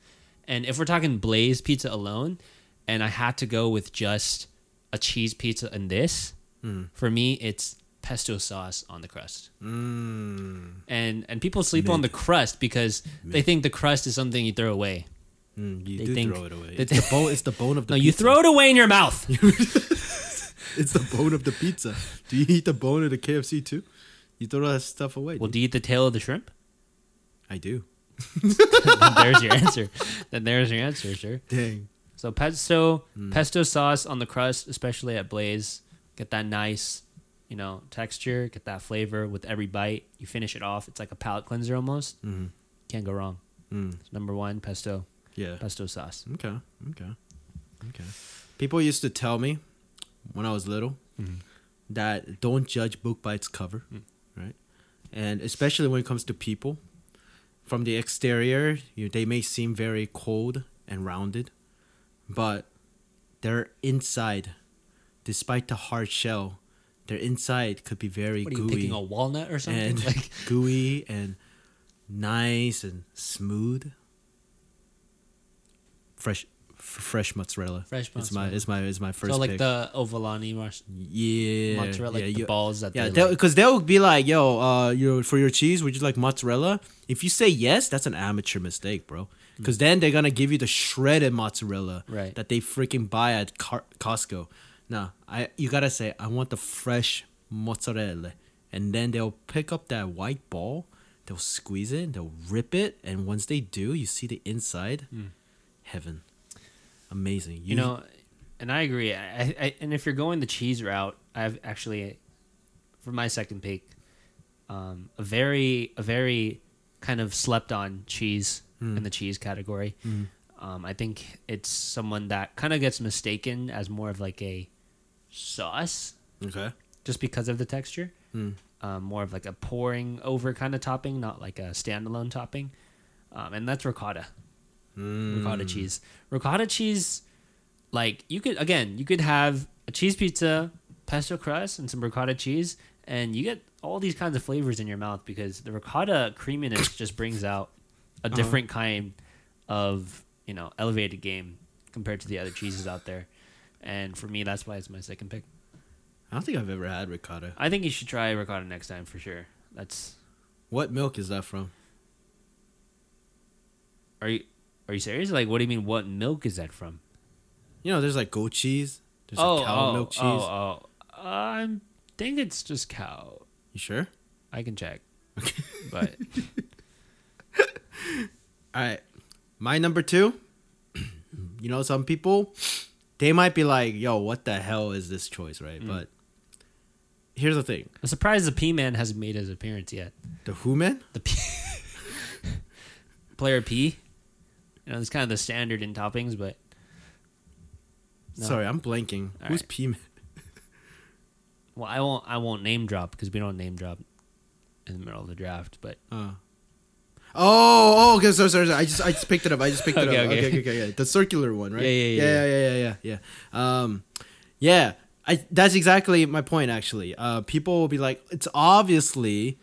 And if we're talking Blaze pizza alone, and I had to go with just a cheese pizza and this,
Mm.
for me, it's pesto sauce on the crust.
Mm.
And and people sleep on the crust because they think the crust is something you throw away.
Mm, you
They
do
think-
throw it away.
they
It's the bone. It's the bone of the.
No, you throw it away in your mouth.
It's the bone of the pizza. Do you eat the bone of the KFC too? You throw all that stuff away.
well,
dude.
do you eat the tail of the shrimp?
I do.
there's your answer. Then there's your answer, sure.
Dang.
So pesto,
Mm.
pesto sauce on the crust, especially at Blaze, get that nice, you know, texture, get that flavor with every bite. You finish it off. It's like a palate cleanser almost.
Mm-hmm.
Can't go wrong.
Mm.
It's number one, pesto,
Yeah.
pesto sauce.
Okay. Okay. Okay. People used to tell me when I was little
Mhm.
that don't judge book by its cover,
Mm.
right? And especially when it comes to people, from the exterior, you they may seem very cold and rounded, but their inside, despite the hard shell, their inside could be very
What are you
gooey
picking a walnut or something?
and
like
gooey and nice and smooth. Fresh, fresh mozzarella.
Fresh
It's my,
mozzarella.
it's my, it's my first
so like
pick.
the ovolini mos-
yeah,
mozzarella,
yeah,
like the
you-
balls that
yeah,
they like.
because they'll be like, "Yo, uh, you for your cheese, would you like mozzarella?" If you say yes, that's an amateur mistake, bro. Because then they're gonna give you the shredded mozzarella
Right.
that they freaking buy at Car- Costco. No, I you gotta say I want the fresh mozzarella, and then they'll pick up that white ball, they'll squeeze it, they'll rip it, and once they do, you see the inside, heaven, amazing.
you know, and I agree. I, I, and if you're going the cheese route, I've actually, for my second pick, um, a very a very kind of slept on cheese in the cheese category. Um, I think it's someone that kind of gets mistaken as more of like a sauce
okay,
just because of the texture.
Hmm.
Um, more of like a pouring over kind of topping, not like a standalone topping. Um, and that's ricotta. Ricotta
Mm.
cheese. Ricotta cheese, like you could again, you could have a cheese pizza, pesto crust, and some ricotta cheese, and you get all these kinds of flavors in your mouth because the ricotta creaminess just brings out a
Uh-huh.
different kind of you know elevated game compared to the other cheeses out there. And for me, that's why it's my second pick.
I don't think I've ever had ricotta.
I think you should try ricotta next time for sure. That's
What milk is that from?
are you are you serious? Like, what do you mean? What milk is that from?
You know, there's like goat cheese. There's like cow milk cheese.
Oh, oh. I think it's just cow.
You sure?
I can check. Okay. but
All right. My number two. you know, some people, they might be like, "Yo, what the hell is this choice?" Right?
Mm.
But here's the thing:
I'm surprised the P Man hasn't made his appearance yet.
the Who Man.
The P player P. You know, it's kind of the standard in toppings, but No.
Sorry, I'm blanking.
All
Who's
right.
P
well, I won't. I won't name drop because we don't name drop in the middle of the draft. But
Uh. Oh, oh, okay. Sorry, sorry, sorry. I just, I just picked it up. I just picked it
Okay,
up.
okay.
Okay, okay, okay, yeah. The circular one, right?
Yeah, yeah, yeah,
yeah, yeah, yeah, yeah, yeah. Um, yeah. I. That's exactly my point. Actually, uh, people will be like, it's obviously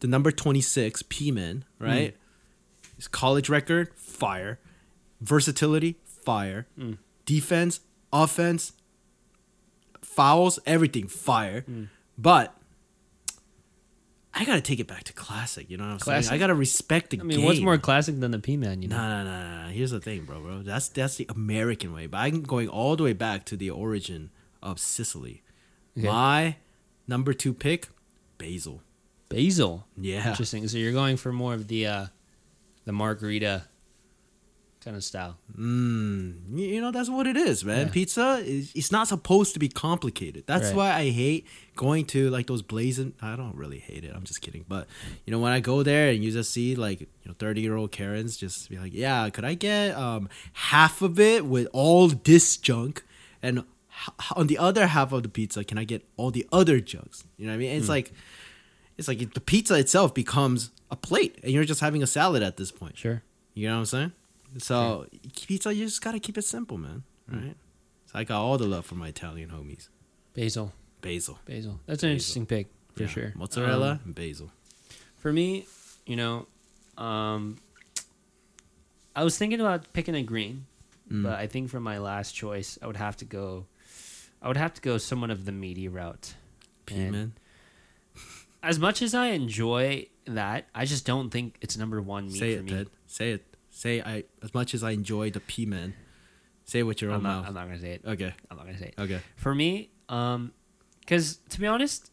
the number twenty six P Man, right? His college record, fire. Versatility, fire.
Mm.
Defense, offense, fouls, everything, fire.
Mm.
But I gotta take it back to classic. You know what I'm
Classic.
saying? I gotta respect the game.
I mean,
game.
what's more classic than the P Man? You know,
No, no, no, no. Here's the thing, bro, bro. That's that's the American way. But I'm going all the way back to the origin of Sicily.
Okay.
My number two pick, basil.
basil.
Yeah.
Interesting. So you're going for more of the uh, the margherita kind of style.
Mm, you know that's what it is, man.
Yeah.
Pizza is it's not supposed to be complicated. That's
Right.
why I hate going to like those blazing. I don't really hate it. I'm just kidding. But you know when I go there and you just see like you know 30 year old Karens just be like, yeah, could I get um half of it with all this junk, and on the other half of the pizza, can I get all the other junks? You know what I mean? It's
Hmm.
like it's like the pizza itself becomes a plate, and you're just having a salad at this point.
Sure.
You know what I'm saying? So pizza, you just gotta keep it simple, man. Right? So I got all the love for my Italian homies.
Basil.
Basil,
Basil. That's an interesting pick for
Yeah.
sure.
mozzarella
Um,
and basil.
for me, you know, um, I was thinking about picking a green,
Mm.
but I think for my last choice, I would have to go. I would have to go somewhat of the meaty route.
P
and-
man.
As much as I enjoy that, I just don't think it's number one meat
Say
for
it,
me.
Ted. Say it. Say I. As much as I enjoy the P man, say it with your
I'm
own
not,
mouth.
I'm not gonna say it.
Okay.
I'm not gonna say it.
Okay.
For me, um, because to be honest,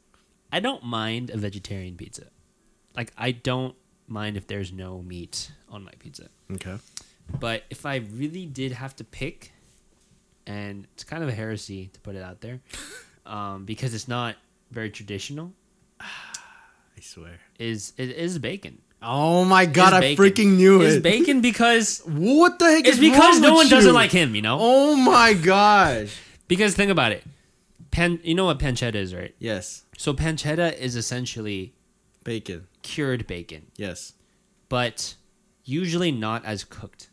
I don't mind a vegetarian pizza. Like I don't mind if there's no meat on my pizza.
Okay.
But if I really did have to pick, and it's kind of a heresy to put it out there, um, because it's not very traditional,
I swear.
is it is bacon.
Oh my god, I
bacon.
freaking knew
It's
it.
bacon because
what the heck is it?
it's
is
because
wrong
no
with
one doesn't
you?
like him, you know.
Oh my gosh.
Because think about it, pan. You know what pancetta is, right?
Yes.
So pancetta is essentially
Bacon.
cured bacon,
Yes.
but usually not as cooked.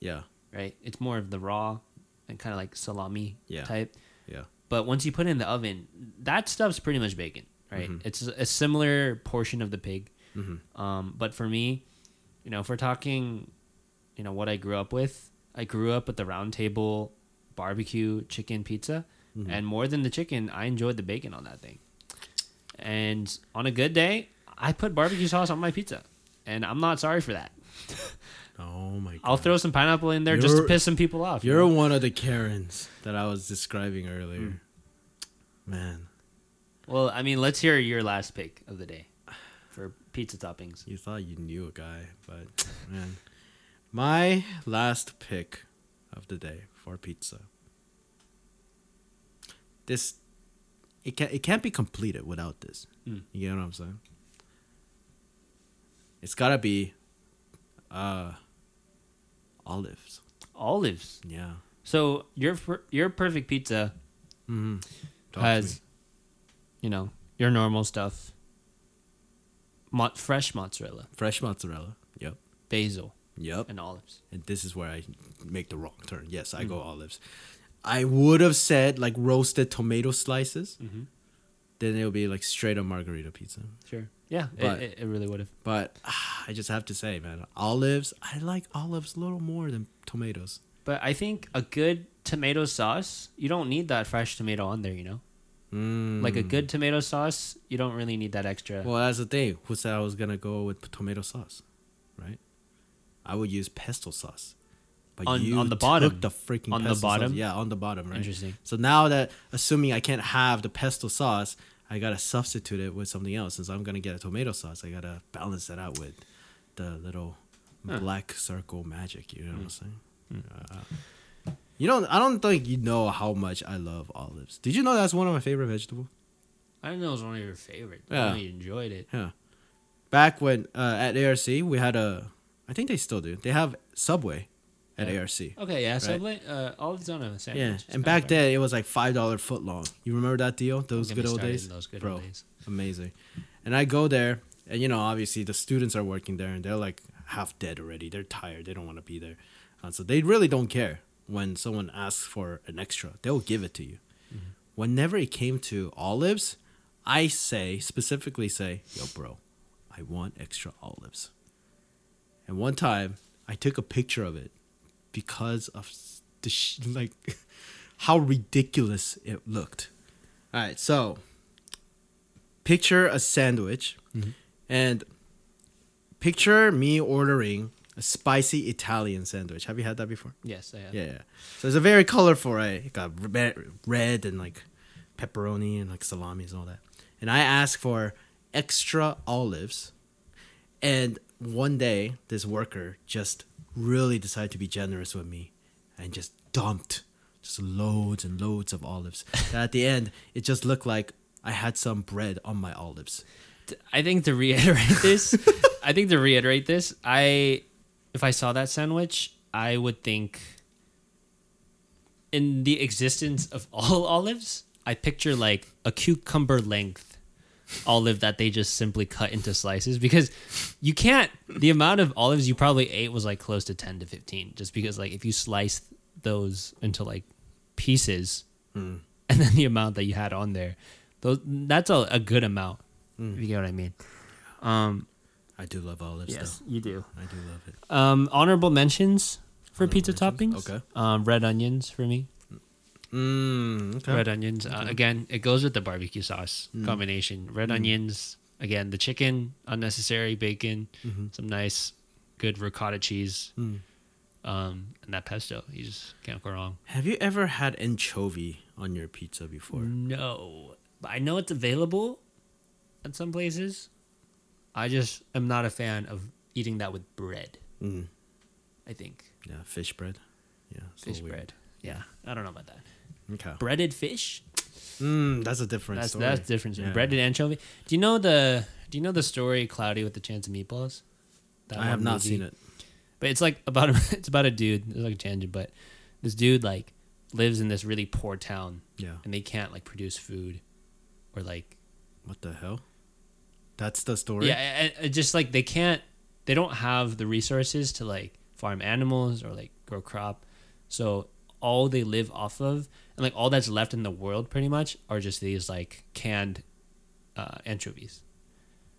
Yeah.
Right? It's more of the raw and kind of like salami
Yeah.
type.
Yeah.
But once you put it in the oven, that stuff's pretty much bacon, right?
Mhm.
It's a similar portion of the pig.
Hmm
Um, but for me, you know, if we're talking, you know, what I grew up with, I grew up with the round table barbecue chicken pizza.
Mhm.
And more than the chicken, I enjoyed the bacon on that thing. And on a good day, I put barbecue sauce on my pizza. And I'm not sorry for that.
Oh my god.
I'll throw some pineapple in there just to piss some people off. you
You're
know?
one of the Karens that I was describing earlier.
Hmm.
Man,
Well, I mean, let's hear your last pick of the day for pizza toppings.
you thought you knew a guy, but man. My last pick of the day for pizza. This it can it can't be completed without this.
Mm.
You get what I'm saying? It's gotta be uh olives.
Olives.
Yeah.
So your your perfect pizza
Mm-hmm.
has, you know, your normal stuff. Mo- fresh mozzarella,
fresh mozzarella. Yep.
basil,
Yep.
and olives.
and this is where I make the wrong turn. Yes, I go
Mm-hmm.
olives. I would have said like roasted tomato slices.
Mm-hmm.
Then it would be like straight up margherita pizza.
Sure. Yeah,
But-
it, it, it really would have.
But ah, I just have to say, man, olives. I like olives a little more than tomatoes.
But I think a good tomato sauce, you don't need that fresh tomato on there, you know?
Mm.
Like a good tomato sauce, you don't really need that extra.
Well, that's the thing. Who said I was gonna go with tomato sauce, right? I would use pesto sauce. But
On-
you
on the bottom.
the freaking
On the
pesto sauce.
bottom?
Yeah, on the bottom, right?
Interesting.
So now that assuming I can't have the pesto sauce, I gotta substitute it with something else. Since I'm gonna get a tomato sauce, I gotta balance that out with the little
Huh.
black circle magic. You know what I'm saying?
Hmm.
Uh, you don't. I don't think you know how much I love olives. Did you know that's one of my favorite vegetables?
I didn't know it was one of your favorite.
Yeah.
I enjoyed it.
Yeah. Back when uh, at ARC we had a, I think they still do. They have Subway at
Yeah.
ARC.
Okay, yeah, Subway, uh, olives on a sandwich.
Yeah,
It's
and back then it was like five dollar foot long. You remember that deal? Those good old days,
Those good
bro.
old days.
Amazing. And I go there, and you know, obviously the students are working there, and they're like half dead already. They're tired. They don't want to be there, uh, so they really don't care when someone asks for an extra. They'll give it to you. Whenever it came to olives, I say specifically say, "Yo, bro, I want extra olives." And one time, I took a picture of it because of the sh- like how ridiculous it looked. All right, so picture a sandwich mm-hmm. and picture me ordering a spicy Italian sandwich. Have you had that before?
Yes, I have.
Yeah, yeah. So it's a very colorful, right? It got red, red and like pepperoni and like salamis and all that. And I asked for extra olives. And one day, this worker just really decided to be generous with me and just dumped just loads and loads of olives. At the end, it just looked like I had some bread on my olives.
I think to reiterate this, I think to reiterate this, I if I saw that sandwich, I would think in the existence of all olives, I picture like a cucumber length olive that they just simply cut into slices. Because you can't the amount of olives you probably ate was like close to 10 to 15 just because like if you slice those into like pieces
Mm.
and then the amount that you had on there those that's a, a good amount. If you get what i mean? Um
I do love olives, Yes,
you do.
I do love it.
um honorable mentions for
Honorable
pizza
mentions?
toppings
Okay.
um red onions for me
Mm, okay.
red onions uh, again it goes with the barbecue sauce
Mm.
combination red onions again the chicken unnecessary bacon
Mhm.
some nice good ricotta cheese
Mm.
um and that pesto you just can't go wrong
Have you ever had anchovy on your pizza before?
no but i know it's available at some places i just am not a fan of eating that with bread
Mm.
I think
Yeah, fish bread. Yeah,
fish bread. Yeah, I don't know about that.
Okay.
Breaded fish.
Mm, that's a different
That's
story.
that's different.
Yeah.
Breaded anchovy. Do you know the Do you know the story Cloudy with the Chance of Meatballs? That
I have not
movie?
seen it.
But it's like about a, it's about a dude. It's like a tangent, but this dude like lives in this really poor town,
Yeah.
and they can't like produce food, or like
What the hell? That's the story.
yeah, just like they can't, they don't have the resources to like farm animals or like grow crop, so all they live off of and like all that's left in the world pretty much are just these like canned uh, anchovies.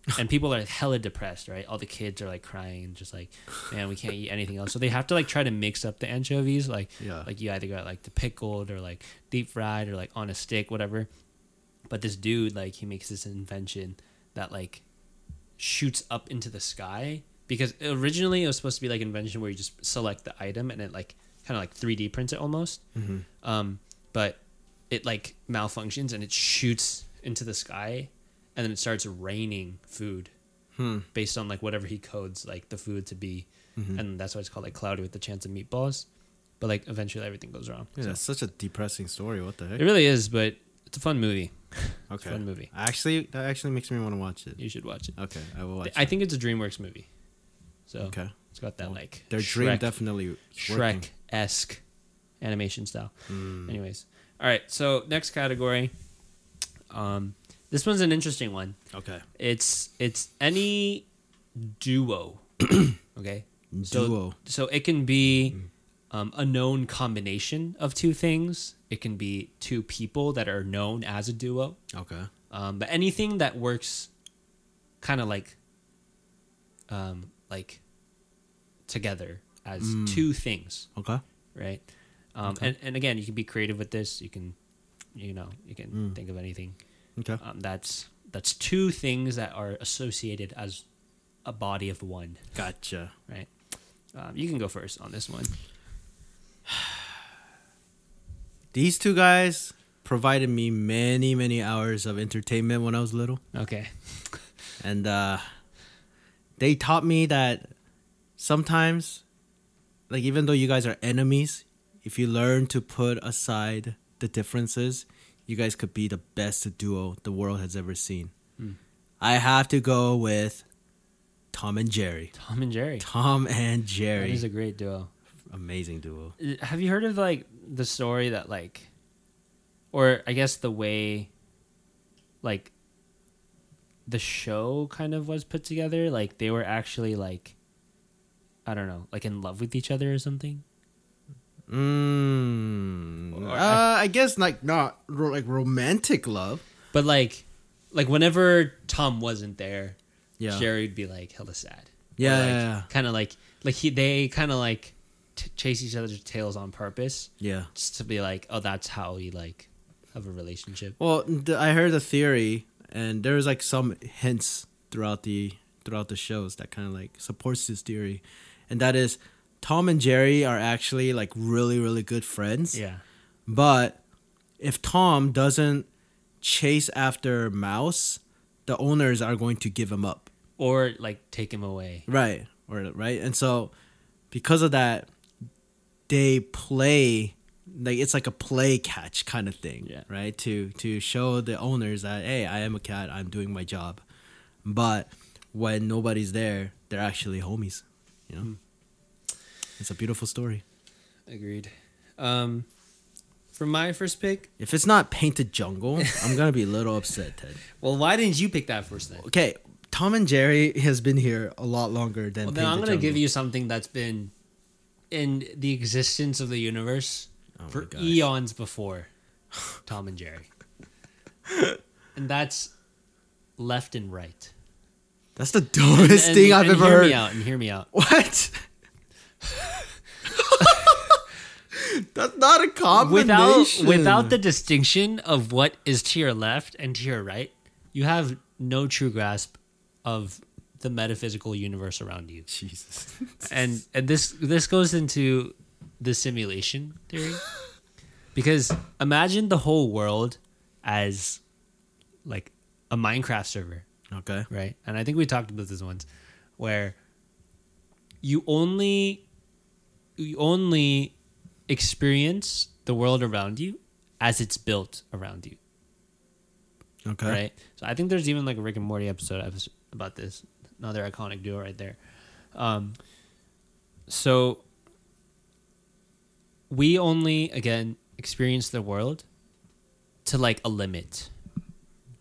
and people are hella depressed, right? All the kids are like crying and just like, man, we can't eat anything else. So they have to like try to mix up the anchovies, like
Yeah.
like you either got like the pickled or like deep fried or like on a stick, whatever. But this dude, like, he makes this invention that like shoots up into the sky because originally it was supposed to be like an invention where you just select the item and it like kind of like 3D prints it almost.
Mm-hmm.
Um, but it like malfunctions and it shoots into the sky and then it starts raining food
Hmm.
based on like whatever he codes like the food to be
Mhm.
and that's why it's called like cloudy with the chance of meatballs but like eventually everything goes wrong
Yeah,
So,
that's such a depressing story. What the heck?
it really is but it's a fun movie
Okay.
fun movie.
Actually, that actually makes me want to watch it.
you should watch it
Okay, I will watch. It.
I
it.
think it's a dreamworks movie so
Okay.
it's got that like
Their dream
Shrek-
definitely is working.
shrek-esque animation style
Mm.
anyways all right so next category um this one's an interesting one
Okay.
it's it's any duo okay So-
Duo.
so it can be um, a known combination of two things it can be two people that are known as a duo
Okay.
um, but anything that works kind of like um, like together as
Mm.
two things
Okay.
right um,
Okay.
and, and again you can be creative with this you can you know you can
Mm.
think of anything
Okay.
um, that's that's two things that are associated as a body of one
Gotcha.
right um, you can go first on this one
These two guys provided me many, many hours of entertainment when I was little.
okay.
And uh they taught me that sometimes like even though you guys are enemies if you learn to put aside the differences you guys could be the best duo the world has ever seen.
Hmm.
i have to go with tom and jerry.
Tom and jerry.
Tom and jerry
is a great duo.
Amazing duo.
Have you heard of like the story that like or i guess the way like the show kind of was put together like they were actually like i don't know like in love with each other or something?
Mm, uh,
I-
I guess like not ro- like romantic love.
But like like whenever tom wasn't there
yeah.
Jerry would be like hella sad.
Yeah,
like,
yeah, yeah.
kind of like like he they kind of like t- chase each other's tails on purpose
yeah
just to be like oh that's how we like have a relationship
Well, th- I heard the theory, and there was like some hints throughout the throughout the shows that kind of like supports this theory, and that is Tom and Jerry are actually like really really good friends.
yeah
But if Tom doesn't chase after Mouse, the owners are going to give him up.
or like take him away
Right. Or right. And so because of that they play like it's like a play catch kind of thing.
Yeah.
Right? To to show the owners that hey, I am a cat, I'm doing my job. But when nobody's there, they're actually homies. You know?
Hmm.
It's a beautiful story.
agreed um for my first pick
If it's not painted jungle, I'm gonna be a little upset, Ted.
well why didn't you pick that first then
Okay, Tom and Jerry has been here a lot longer than.
well then i'm gonna give you something that's been in the existence of the universe
Oh
for eons before tom and jerry and that's left and right
That's the dumbest
And-
thing I've
and
ever
hear
heard.
me out and hear me out
What? That's not a
without
combination.
without the distinction of what is to your left and to your right, you have no true grasp of the metaphysical universe around you.
Jesus.
And and this this goes into the simulation theory. Because imagine the whole world as like a Minecraft server
Okay.
right? And I think we talked about this once, where you only you only experience the world around you as it's built around you,
Okay.
right? So I think there's even like a Rick and Morty episode episode about this. Another iconic duo right there. Um, so we only again experience the world to like a limit,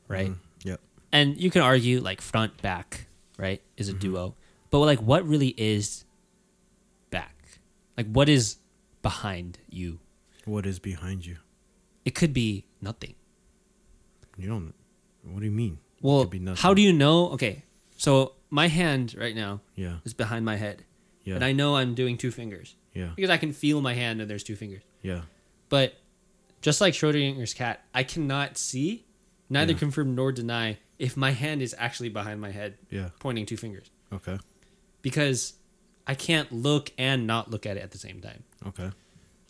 right?
Mm, yep.
and you can argue like front back right is
Mm-hmm.
a duo but like what really is back like what is behind you
What is behind you?
it could be nothing
You don't. What do you mean?
well
could be nothing.
how do you know okay so my hand right now
Yeah.
is behind my head
Yeah.
and i know i'm doing two fingers
yeah.
because i can feel my hand and there's two fingers
Yeah.
but just like schrodinger's cat i cannot see neither
Yeah.
confirm nor deny if my hand is actually behind my head
Yeah.
pointing two fingers
Okay.
because I can't look and not look at it at the same time.
Okay.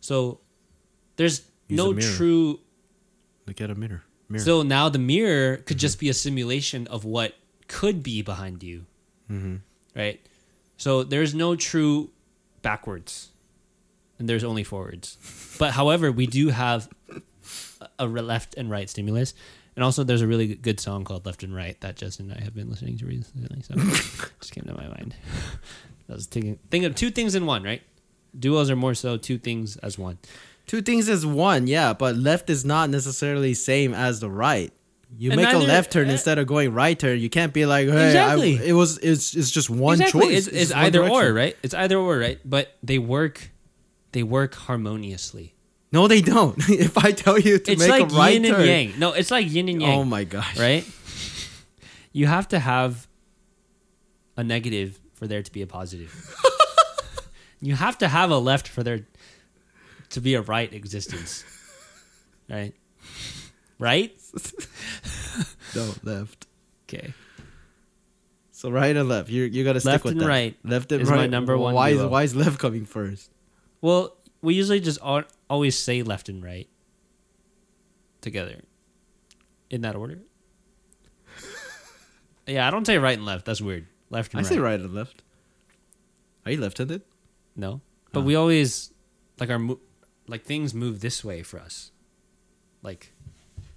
So there's
Use
no true.
Look at a mirror. Mirror.
So now the mirror
Mm-hmm.
could just be a simulation of what could be behind you,
mm-hmm.
right? So there's no true backwards, and there's only forwards. But however, we do have a left and right stimulus. And also, there's a really good song called "Left and Right" that Justin and I have been listening to recently. So, just came to my mind. I was thinking, think of two things in one, right? Duos are more so two things as one.
Two things is one, yeah, but left is not necessarily same as the right. You
And
make a left turn
eh.
instead of going right turn. You can't be like, hey, I-
Exactly.
it was it's it's just one
exactly.
choice.
It's, it's
one
either or, right? It's either or, right? But they work, they work harmoniously.
No, they don't. if I tell you to
it's
make
like
a right
yin and
turn,
yang. No, it's like yin and yang.
oh my gosh,
right? You have to have a negative for there to be a positive. you have to have a left for there to be a right existence. Right? Right?
No, left.
Okay.
So right and left. You you gotta stick
Left
with
and
that.
right
Left and
is
right.
my number one
Why is why is left coming first?
Well, we usually just always say left and right together in that order. yeah, I don't say right and left. That's weird. Left and
I
right.
say right and left. Are you left-handed?
No, but
Huh.
we always like our like things move this way for us. Like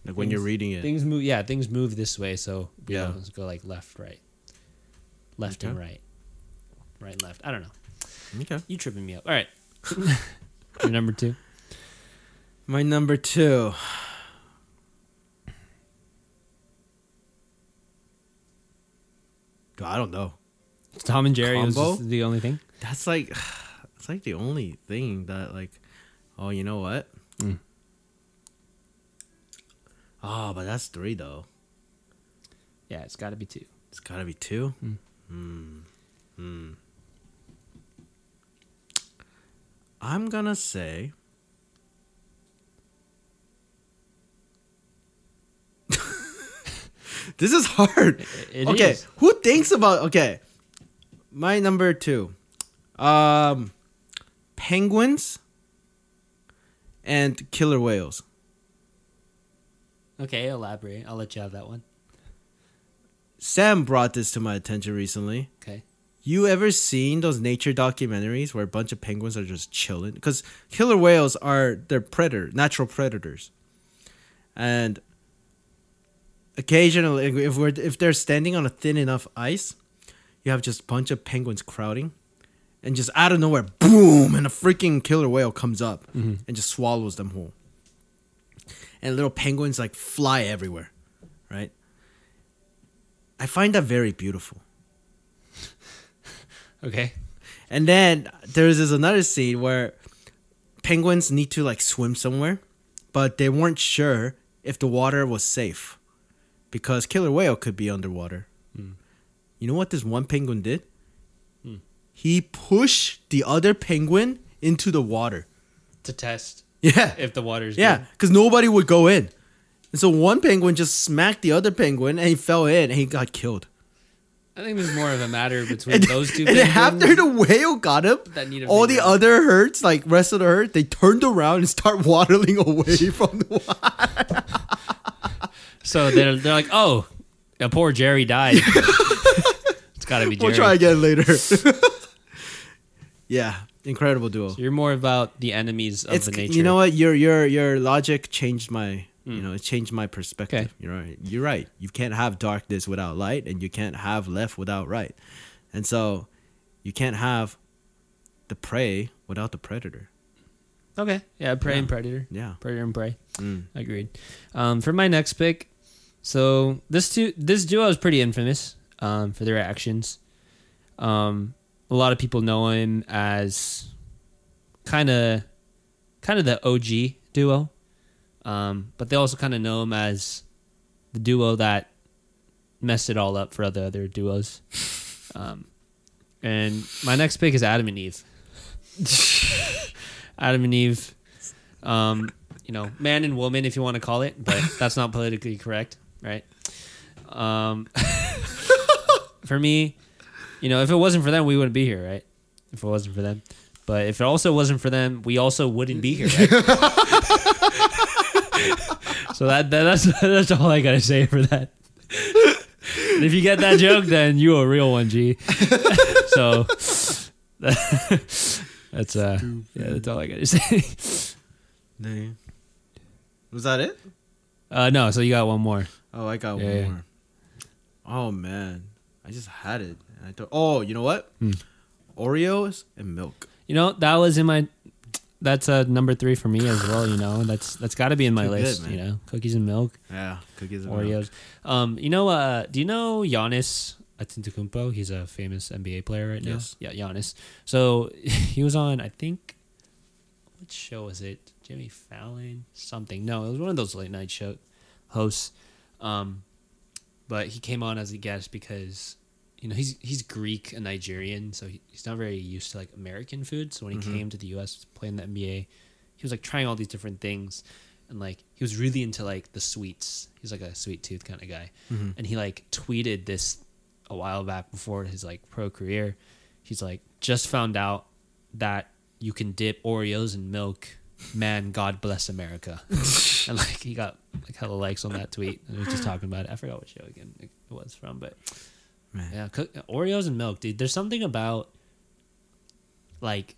Like when you're reading it.
things move, yeah, things move this way. So we
Yeah.
always go like left, right, left and right, right and left. I don't know.
Okay.
You tripping me up? All right. Your number two.
My number two. God, I don't know.
Tom and Jerry was
Combo?
just the only thing.
That's like, it's like the only thing that like, oh, you know what?
Mm.
Oh, but that's three though.
Yeah, it's got to be two.
It's gotta be two.
Mm.
Hmm. Hmm. I'm gonna say. this is hard.
It
okay,
is.
who thinks about okay? My number two, um, penguins and killer whales.
Okay, elaborate. I'll let you have that one.
Sam brought this to my attention recently.
Okay.
You ever seen those nature documentaries where a bunch of penguins are just chilling? Because killer whales are they're predator, natural predators, and occasionally, if we're if they're standing on a thin enough ice, you have just a bunch of penguins crowding, and just out of nowhere, boom, and a freaking killer whale comes up mm-hmm. and just swallows them whole. And little penguins like fly everywhere, right? I find that very beautiful.
Okay.
And then there's this another scene where penguins need to like swim somewhere, but they weren't sure if the water was safe because killer whale could be underwater. Hmm. You know what this one penguin did? Hmm. He pushed the other penguin into the water.
To test
Yeah.
if the water's
Yeah, because nobody would go in. And so one penguin just smacked the other penguin and he fell in and he got killed.
I think there's more of a matter between
And,
those two.
and after the whale got him, all the other herds, like rest of the herd, they turned around and start waddling away from the water.
So they're they're like, oh, a poor Jerry died. it's got to be Jerry.
We'll try again later. Yeah, incredible duo.
So you're more about the enemies of
it's
the nature.
you know what your your your logic changed my you
Mm.
know it changed my perspective.
Okay.
You're right. You're right. You can't have darkness without light, and you can't have left without right, and so you can't have the prey without the predator.
Okay. Yeah, prey
Yeah.
and predator.
Yeah.
Predator and prey.
Mm.
Agreed. Um, for my next pick, so this two this duo is pretty infamous um, for their actions. Um, a lot of people know him as kind of kind of the OG duo, um, but they also kind of know him as the duo that messed it all up for other other duos. Um, and my next pick is Adam and Eve. Adam and Eve. Um, you know, man and woman, if you want to call it, but that's not politically correct, right? Um, for me, you know, if it wasn't for them, we wouldn't be here, right? If it wasn't for them, but if it also wasn't for them, we also wouldn't be here, right? so that, that that's that's all I gotta say for that. And if you get that joke, then you a real one, G. so that's uh, yeah, that's all I gotta say.
Was that it?
Uh, no, so you got one more.
Oh, I got
Yeah,
one
yeah.
more. Oh man, I just had it. And I thought, oh, you know what?
Hmm.
Oreos and milk.
You know, that was in my. That's uh, number three for me as well. You know, that's that's got to be in my
Too
list.
man.
you know, cookies and milk,
Yeah, cookies and milk.
Oreos. Um, you know, uh, do you know Giannis Antetokounmpo? He's a famous NBA player right now.
Yes.
Yeah, Giannis. So he was on, I think, what show was it? Jimmy Fallon, something. No, it was one of those late night show hosts. Um, but he came on as a guest because you know he's he's Greek and Nigerian, so he, he's not very used to like American food. So when he
Mhm.
came to the U.S. to play in the NBA, he was like trying all these different things, and like he was really into like the sweets. He's like a sweet tooth kind of guy,
Mhm.
and he like tweeted this a while back before his like pro career. He's like just found out that you can dip Oreos in milk. Man, God bless America. and like he got like hella likes on that tweet. And he was just talking about it. I forgot what show again it was from, but
Man.
yeah, cook, Oreos and milk, dude. There's something about like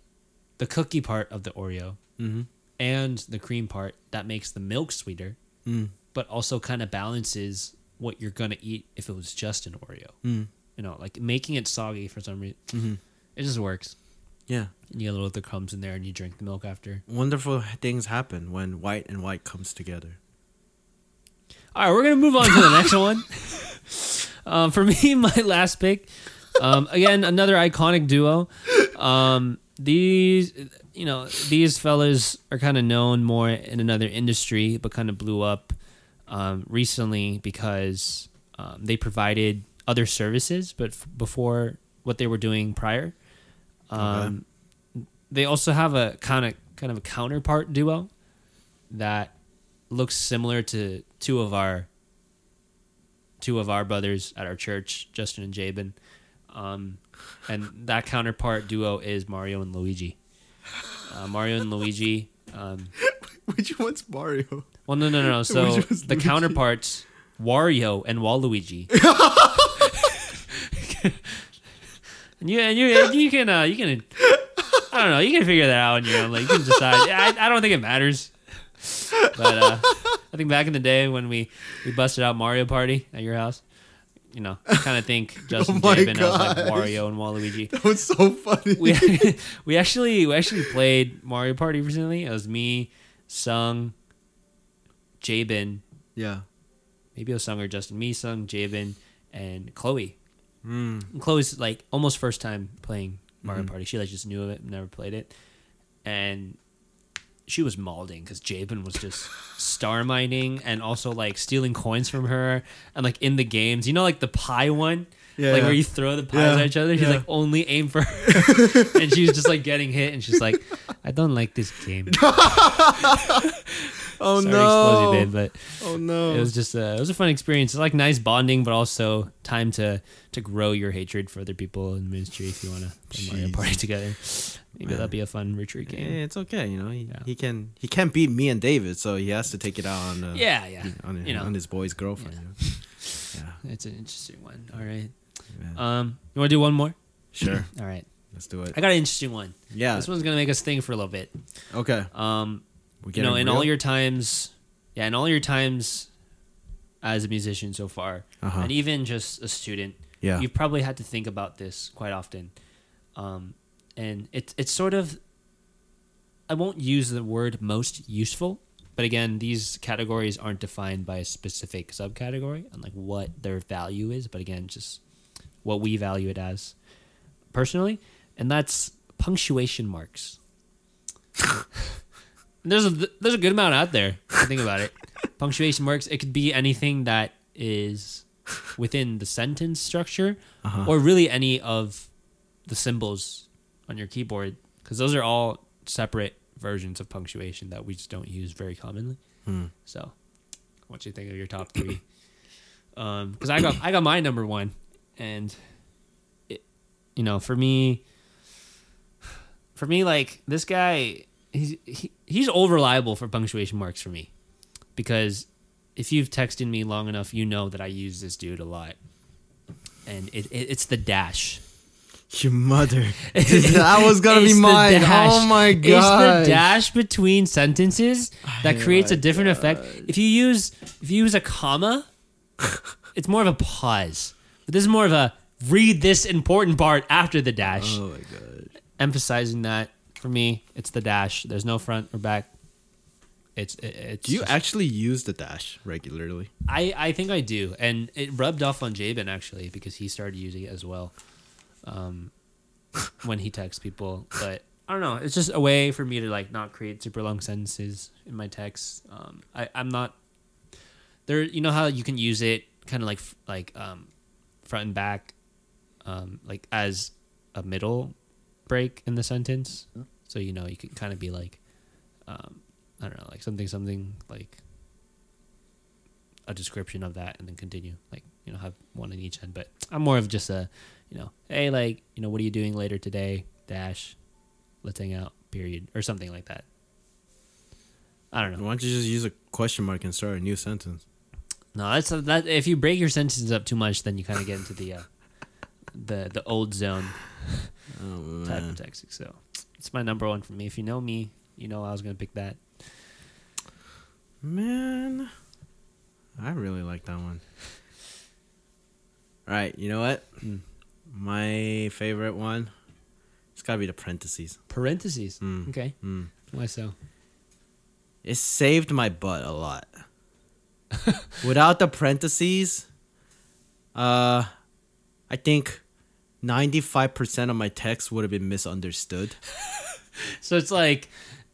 the cookie part of the Oreo
Mm-hmm.
and the cream part that makes the milk sweeter,
Mm.
but also kind of balances what you're gonna eat if it was just an Oreo.
Mm.
You know, like making it soggy for some reason.
Mm-hmm.
It just works.
Yeah.
You get a little of the crumbs in there, and you drink the milk after.
Wonderful things happen when white and white comes together.
All right, we're gonna move on to the next one. Um, for me, my last pick, um, again, another iconic duo. Um, these, you know, these fellas are kind of known more in another industry, but kind of blew up um, recently because um, they provided other services, but f- before what they were doing prior. Um, They also have a kind of kind of a counterpart duo that looks similar to two of our two of our brothers at our church, Justin and Javen. Um, and that counterpart duo is Mario and Luigi. Uh, Mario and Luigi. Um,
Which one's Mario?
well, no, no, no. no. So the
Luigi?
counterparts, Wario and Waluigi. and you, and you, and you can, uh, you can, I don't know, you can figure that out on your own. Like you can decide. I, I don't think it matters. But uh, I think back in the day when we we busted out Mario Party at your house, you know, I kind of think Justin
Oh
Javen as like. Wario and Waluigi
That was so funny.
we we actually we actually played Mario Party recently. It was me, Sung, Javen,
yeah.
maybe it was Sung or Justin. Me, Sung, Javen, and Chloe.
Mm.
And Chloe's like almost first time playing Mario
Mhm.
Party. She like just knew of it, never played it, and she was mauling because Javen was just star mining and also like stealing coins from her and like in the games, you know, like the pie one.
Yeah.
like
yeah.
where you throw the pies
Yeah,
at each other. She's like only aim for her, and she was just like getting hit, and she's like, "I don't like this game."
oh
Sorry,
no.
But
Oh no.
it was just a, it was a fun experience. It's like nice bonding, but also time to to grow your hatred for other people in the ministry. If you want to play Mario Party together, maybe
Man.
that'd be a fun retreat
Yeah,
game.
it's okay. You know, he,
Yeah.
he can he can't beat me and David, so he has to take it out on uh,
Yeah, yeah,
on,
you know.
on his boy's girlfriend.
Yeah.
Yeah,
it's an interesting one. All right,
yeah.
um, you want to do one more?
sure.
All right,
Let's do it.
I got an interesting one.
Yeah.
This one's gonna make us think for a little bit.
Okay.
Um,
We
you know, in all your times, yeah, in all your times as a musician so far,
Uh-huh.
and even just a student,
Yeah.
you've probably had to think about this quite often. Um, and it's it's sort of, I won't use the word most useful, but again, these categories aren't defined by a specific subcategory and like what their value is, but again, just what we value it as personally, and that's punctuation marks. there's a there's a good amount out there. if you Think about it. Punctuation marks. It could be anything that is within the sentence structure,
Uh-huh.
or really any of the symbols on your keyboard, because those are all separate versions of punctuation that we just don't use very commonly.
Hmm.
So, what you think of your top three? Um, because I got I got my number one, and it, you know, for me, for me, like this guy, he's he, he's over reliable for punctuation marks for me, because if you've texted me long enough, you know that I use this dude a lot, and it, it it's the dash.
Your mother. that was gonna be mine. Oh my god!
It's
god.
the dash between sentences that
Oh
creates a different effect. If you use if you use a comma, it's more of a pause. But this is more of a read this important part after the dash.
Oh my god.
Emphasizing that for me, it's the dash. There's no front or back. It's it's.
Do you
just-
actually use the dash regularly?
I I think I do, and it rubbed off on Javen actually because he started using it as well, um, when he texts people. But I don't know. It's just a way for me to like not create super long sentences in my texts. Um, I I'm not there. You know how you can use it kind of like like um, front and back, um, like as a middle break in the sentence. So you know you can kind of be like, um, I don't know, like something something like a description of that and then continue like you know have one in each end. But i'm more of just a you know hey like you know what are you doing later today? Dash. Let's hang out period or something like that. I don't know.
Why don't you just use a question mark and start a new sentence?
no that's that if you break your sentences up too much then you kind of get into the uh the the old zone
Oh
type of texting so it's my number one for me if you know me you know i was gonna pick that
Man, I really like that one. All right, you know what?
Mm.
My favorite one. It's gotta be the parentheses.
parentheses
Mm.
okay
Mm.
why so
It saved my butt a lot. Without the parentheses, uh, I think ninety-five percent of my text would have been misunderstood.
So it's like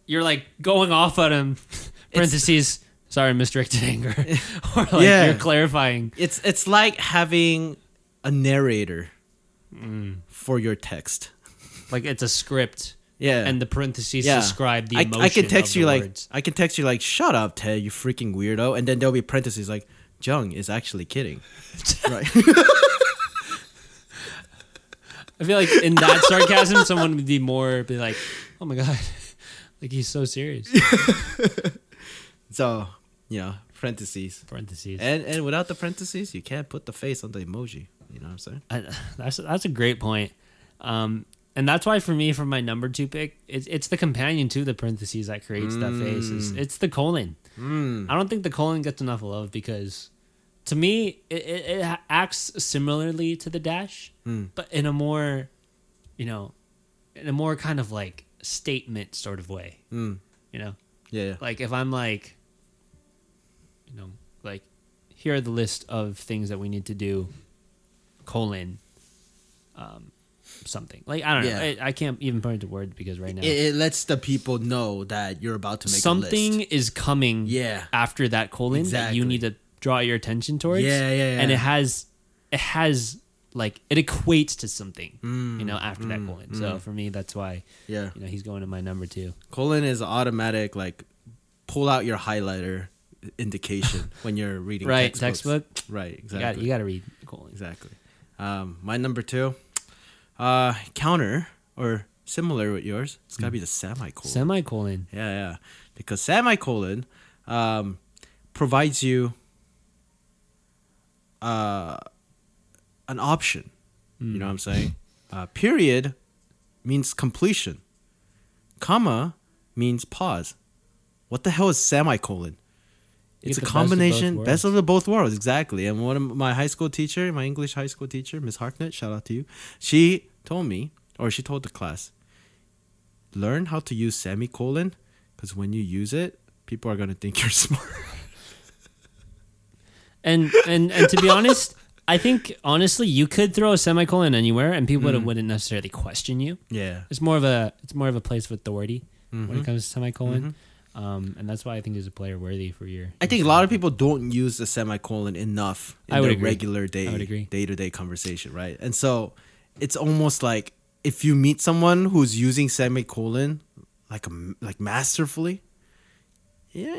you're like going off on him. Parentheses. Sorry, misdirected anger. or like
Yeah.
you're clarifying.
It's it's like having a narrator
Mm.
for your text.
Like it's a script,
Yeah,
and the parentheses
Yeah.
describe the emotion.
I can text you like
words.
I can text you like shut up Ted you freaking weirdo and then there'll be parentheses like Jung is actually kidding right
I feel like in that sarcasm, someone would be more be like, "Oh my god, like he's so serious."
so you know parentheses
Parentheses.
and and without the parentheses you can't put the face on the emoji you know what I'm saying
I, that's that's a great point. Um, and that's why for me, for my number two pick, it's it's the companion to the parentheses that creates that face. It's,
Mm.
it's the colon.
mm.
I don't think the colon gets enough love because, to me, it, it, it acts similarly to the dash,
Mm.
but in a more, you know, in a more kind of like statement sort of way.
Mm.
You know,
yeah
like if I'm like, you know, like here are the list of things that we need to do, colon, um, something like I don't know. I, I can't even put it to words because right now
it, it lets the people know that you're about to make
something
a list.
is coming.
yeah
after that colon that you need to draw your attention towards.
Yeah, yeah, yeah.
And it has, it has like it equates to something,
Mm,
you know, after that
mm.
So
mm.
for me, that's why
yeah
you know he's going to my number two.
colon is automatic like pull out your highlighter indication when you're reading
Right,
textbooks.
textbook.
right exactly
you got to read colon.
Exactly. Um, my number two, uh, counter or similar with yours. It's gotta be the semicolon.
Semicolon.
yeah, yeah. Because semicolon um, provides you uh, an option. You know what I'm saying? Uh, period means completion. Comma means pause. What the hell is semicolon? It's a
the best of
combination, best of the both worlds, exactly. And one of my high school teacher, my English high school teacher, Miss Hartnett, shout out to you. She told me, or she told the class, learn how to use semicolon, because when you use it, people are gonna think you're smart.
And and and to be honest, I think honestly you could throw a semicolon anywhere and people
Mm.
wouldn't necessarily question you.
Yeah.
It's more of a it's more of a place of authority when
Mhm.
it comes to semicolon. Um, and that's why I think there's a player worthy for your.
I think a lot of people don't use the semicolon enough in their
agree.
regular day
I would agree.
day to day conversation, right? And so it's almost like if you meet someone who's using semicolon like a, like masterfully, yeah,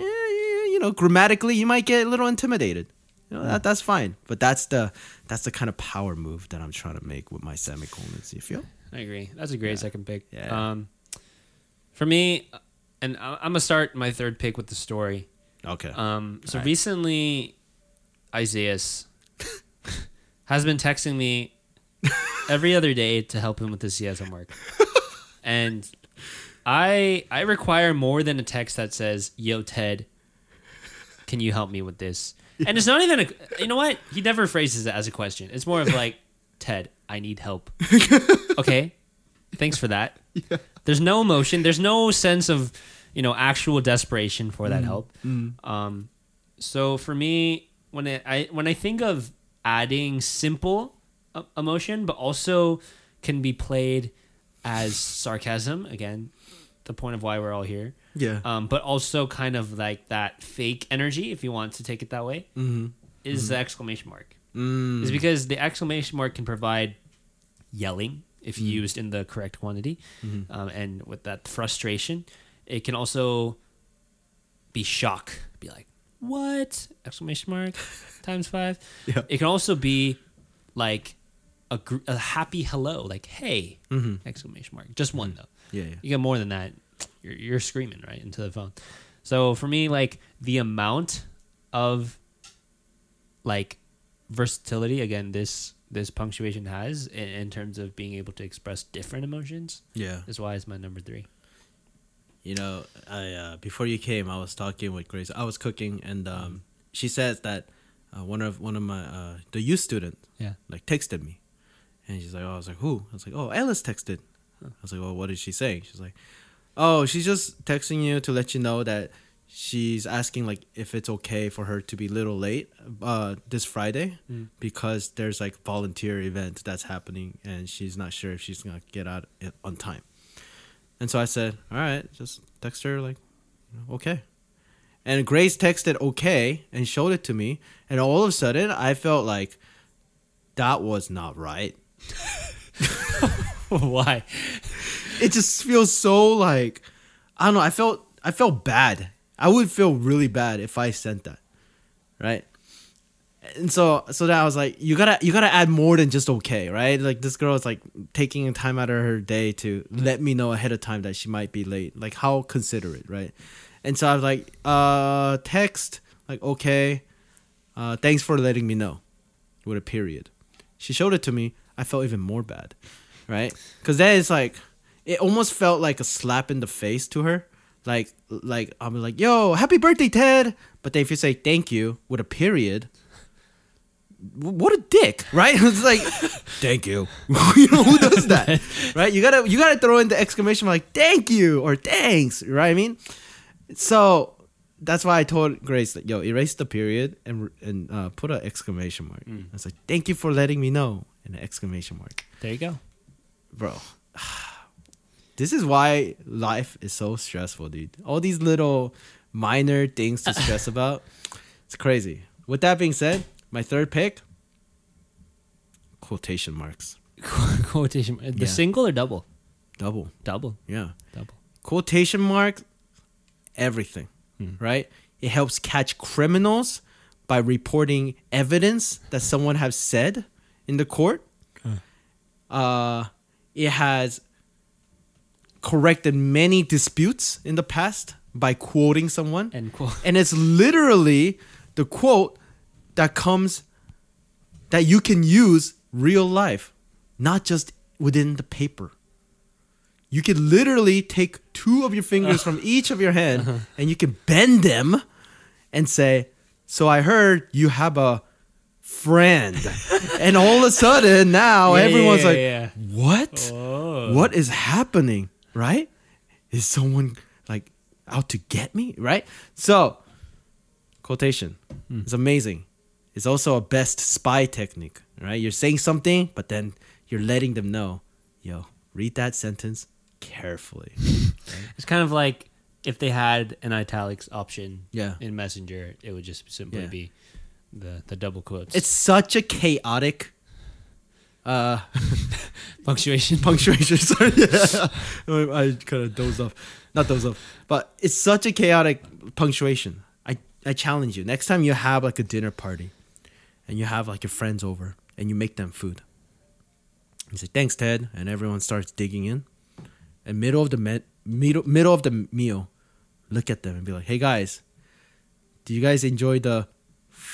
you know, grammatically, you might get a little intimidated. You know, that, that's fine, but that's the that's the kind of power move that I'm trying to make with my semicolons. You feel?
I agree. That's a great
Yeah.
second pick.
Yeah.
Um, for me, and I- I'm gonna start my third pick with the story.
Okay.
Um, so
Alright.
recently, Isaiah has been texting me every other day to help him with his CS homework, and I I require more than a text that says "Yo Ted, can you help me with this?" And it's not even a you know what he never phrases it as a question. It's more of like Ted, I need help. okay, thanks for that. There's no emotion. There's no sense of you know actual desperation for that help. Um, so for me, when it, I when I think of adding simple emotion, but also can be played as sarcasm again, the point of why we're all here.
yeah.
Um, but also kind of like that fake energy, if you want to take it that way,
mm-hmm.
is the exclamation mark.
Mm.
Is because the exclamation mark can provide yelling if used in the correct quantity,
Mhm.
um, and with that frustration, it can also be shock. Be like, what? Exclamation mark times five.
Yeah.
It can also be like a, gr- a happy hello, like hey!
Mhm.
Exclamation mark. Just one though.
Yeah. yeah.
You get more than that, you're, you're screaming right into the phone. So for me, like the amount of like versatility again, this this punctuation has in, in terms of being able to express different emotions
Yeah.
is why it's my number three.
You know, I uh, before you came, I was talking with Grace. I was cooking, and um, she says that uh, one of one of my uh, the youth student
Yeah.
like texted me, and she's like, "Oh, I was like, who?" I was like, "Oh, Alice texted." I was like, "Well, what is she saying?" She's like, "Oh, she's just texting you to let you know that she's asking like if it's okay for her to be a little late uh, this Friday
Mm.
because there's like volunteer event that's happening, and she's not sure if she's gonna get out on time." And so I said, "All right, just text her like, okay." And Grace texted okay and showed it to me, and all of a sudden I felt like that was not right.
why?
It just feels so like I don't know. I felt I felt bad. I would feel really bad if I sent that, right? And so so that I was like, you gotta you gotta add more than just okay, right? Like this girl is like taking time out of her day to let me know ahead of time that she might be late. Like how considerate, right? And so I was like, uh, text like okay, uh, thanks for letting me know, with a period. She showed it to me. I felt even more bad, right? Because then it's like it almost felt like a slap in the face to her. Like like I'm like, yo, happy birthday, Ted. But then if you say thank you with a period, what a dick, right? It's like, thank you. you know who does that, right? You gotta you gotta throw in the exclamation mark like thank you or thanks, right? I mean, so that's why I told Grace that yo erase the period and and uh, put an exclamation mark. I was like, thank you for letting me know, and an exclamation mark
There you go.
Bro. This is why life is so stressful, dude. All these little minor things to stress about. It's crazy. With that being said, my third pick quotation marks.
Quotation. The
Yeah.
single or double?
Double.
Double.
Yeah.
Double.
Quotation marks everything, right? It helps catch criminals by reporting evidence that someone has said in the court. Uh, it has corrected many disputes in the past by quoting someone.
End quote.
And it's literally the quote that comes that you can use real life, not just within the paper. You could literally take two of your fingers from each of your hand and you can bend them and say, "So I heard you have a friend." and all of a sudden now
Yeah,
everyone's
yeah,
like,
yeah.
"What?
Oh.
What is happening?" Right? Is someone like out to get me? Right? So, quotation. Hmm. It's amazing. It's also a best spy technique, right? You're saying something, but then you're letting them know, yo, read that sentence carefully.
It's kind of like if they had an italics option
Yeah.
in Messenger, it would just simply be the the double quotes.
It's such a chaotic uh
punctuation.
punctuation. Sorry, yeah. I kind of doze off. Not doze off, but it's such a chaotic punctuation. I I challenge you. Next time you have like a dinner party, and you have like your friends over, and you make them food. You say thanks, Ted, and everyone starts digging in. And middle of the middle middle of the meal, look at them and be like, "Hey guys, do you guys enjoy the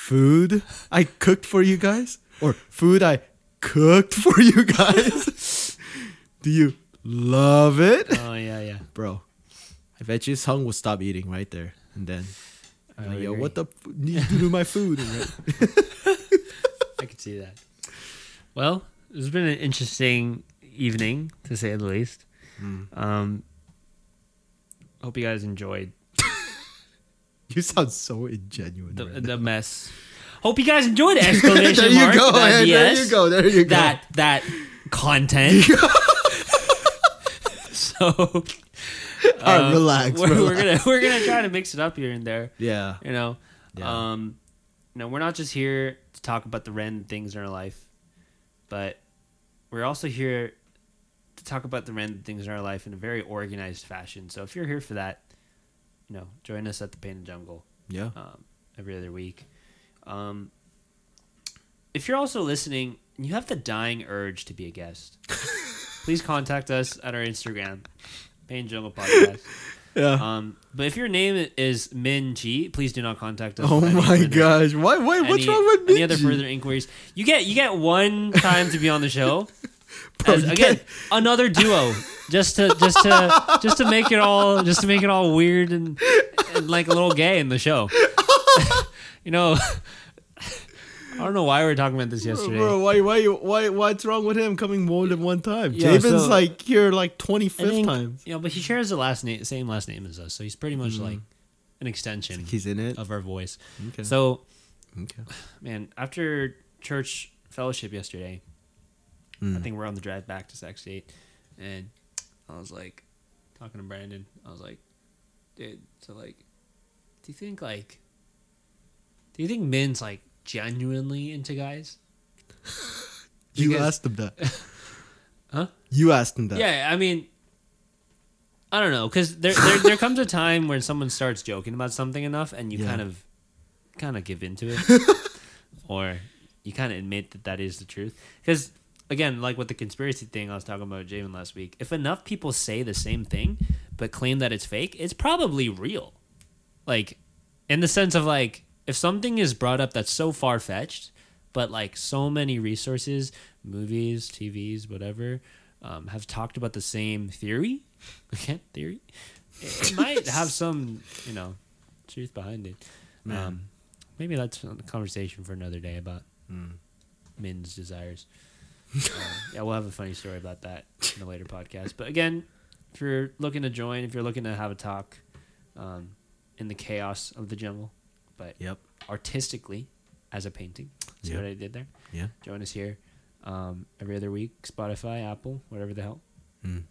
food I cooked for you guys, or food I cooked for you guys? do you love it,
Oh yeah, yeah.
bro?" I bet you Sung will stop eating right there, and then,
I
like, yo, what the f- need to do my food? Right-
I could see that. Well, it's been an interesting evening to say the least. Um, hope you guys enjoyed
you sound so ingenuine.
the,
right
the mess. Hope you guys enjoyed exclamation
there you go. There you go. There you go.
That that content. so
right,
uh,
relax.
We're, we're gonna we're gonna try to mix it up here and there.
Yeah.
You know,
Yeah.
um, you know, we're not just here to talk about the random things in our life, but we're also here to talk about the random things in our life in a very organized fashion. So if you're here for that, know, join us at the Painted Jungle
Yeah.
um, every other week. Um, if you're also listening and you have the dying urge to be a guest, please contact us at our Instagram, Pain Jungle Podcast.
Yeah.
Um, but if your name is Min G, please do not contact us.
oh my
further-
gosh. Why? Why? What's
any-
wrong with
Min
any
other further inquiries? You get you get one time to be on the show.
Bro,
As- again,
can't-
another duo, just to just to just to make it all just to make it all weird and, and like a little gay in the show. you know, I don't know why we were talking about this yesterday.
Bro, why? Why? you- Why? What's wrong with him coming more than one time?
Yeah,
Javen's
so-
like here like twenty fifth
I
fifth time.
You know, but he shares the last name, same last name as us, so he's pretty much like an extension
Mm. He's in it.
of our voice.
Okay.
So,
okay.
man, after church fellowship yesterday, I
Mm.
think we're on the drive back to Sac State, and I was like talking to Brandon. I was like, dude, so like, do you think like, do you think Min's like genuinely into guys?
You
Because-
asked him that.
Huh?
You asked him that.
Yeah, I mean, I don't know, because there, there there comes a time when someone starts joking about something enough, and you
Yeah.
kind of kind of give into it, or you kind of admit that that is the truth. Because again, like with the conspiracy thing I was talking about Javen last week, if enough people say the same thing but claim that it's fake, it's probably real. Like, in the sense of like, if something is brought up that's so far fetched, but like so many resources, movies, TVs, whatever, um, have talked about the same theory, again, theory, it, it might have some, you know, truth behind it. Um, maybe that's a conversation for another day about
Mm.
Min's desires. Yeah, we'll have a funny story about that in a later podcast. But again, if you're looking to join, if you're looking to have a talk um, in the chaos of the jungle, but
Yep.
artistically as a painting, see
Yeah.
what I did there?
Yeah.
Join us here um, every other week, Spotify, Apple, whatever the hell.
Mm.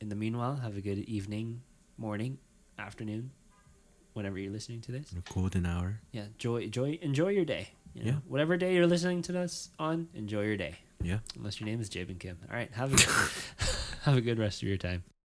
In the meanwhile, have a good evening, morning, afternoon, whenever you're listening to this.
A golden hour.
Yeah, joy, joy, enjoy your day. You know?
Yeah.
Whatever day you're listening to us on, enjoy your day.
Yeah.
Unless your name is Javen Kim. All right, have a have a good rest of your time.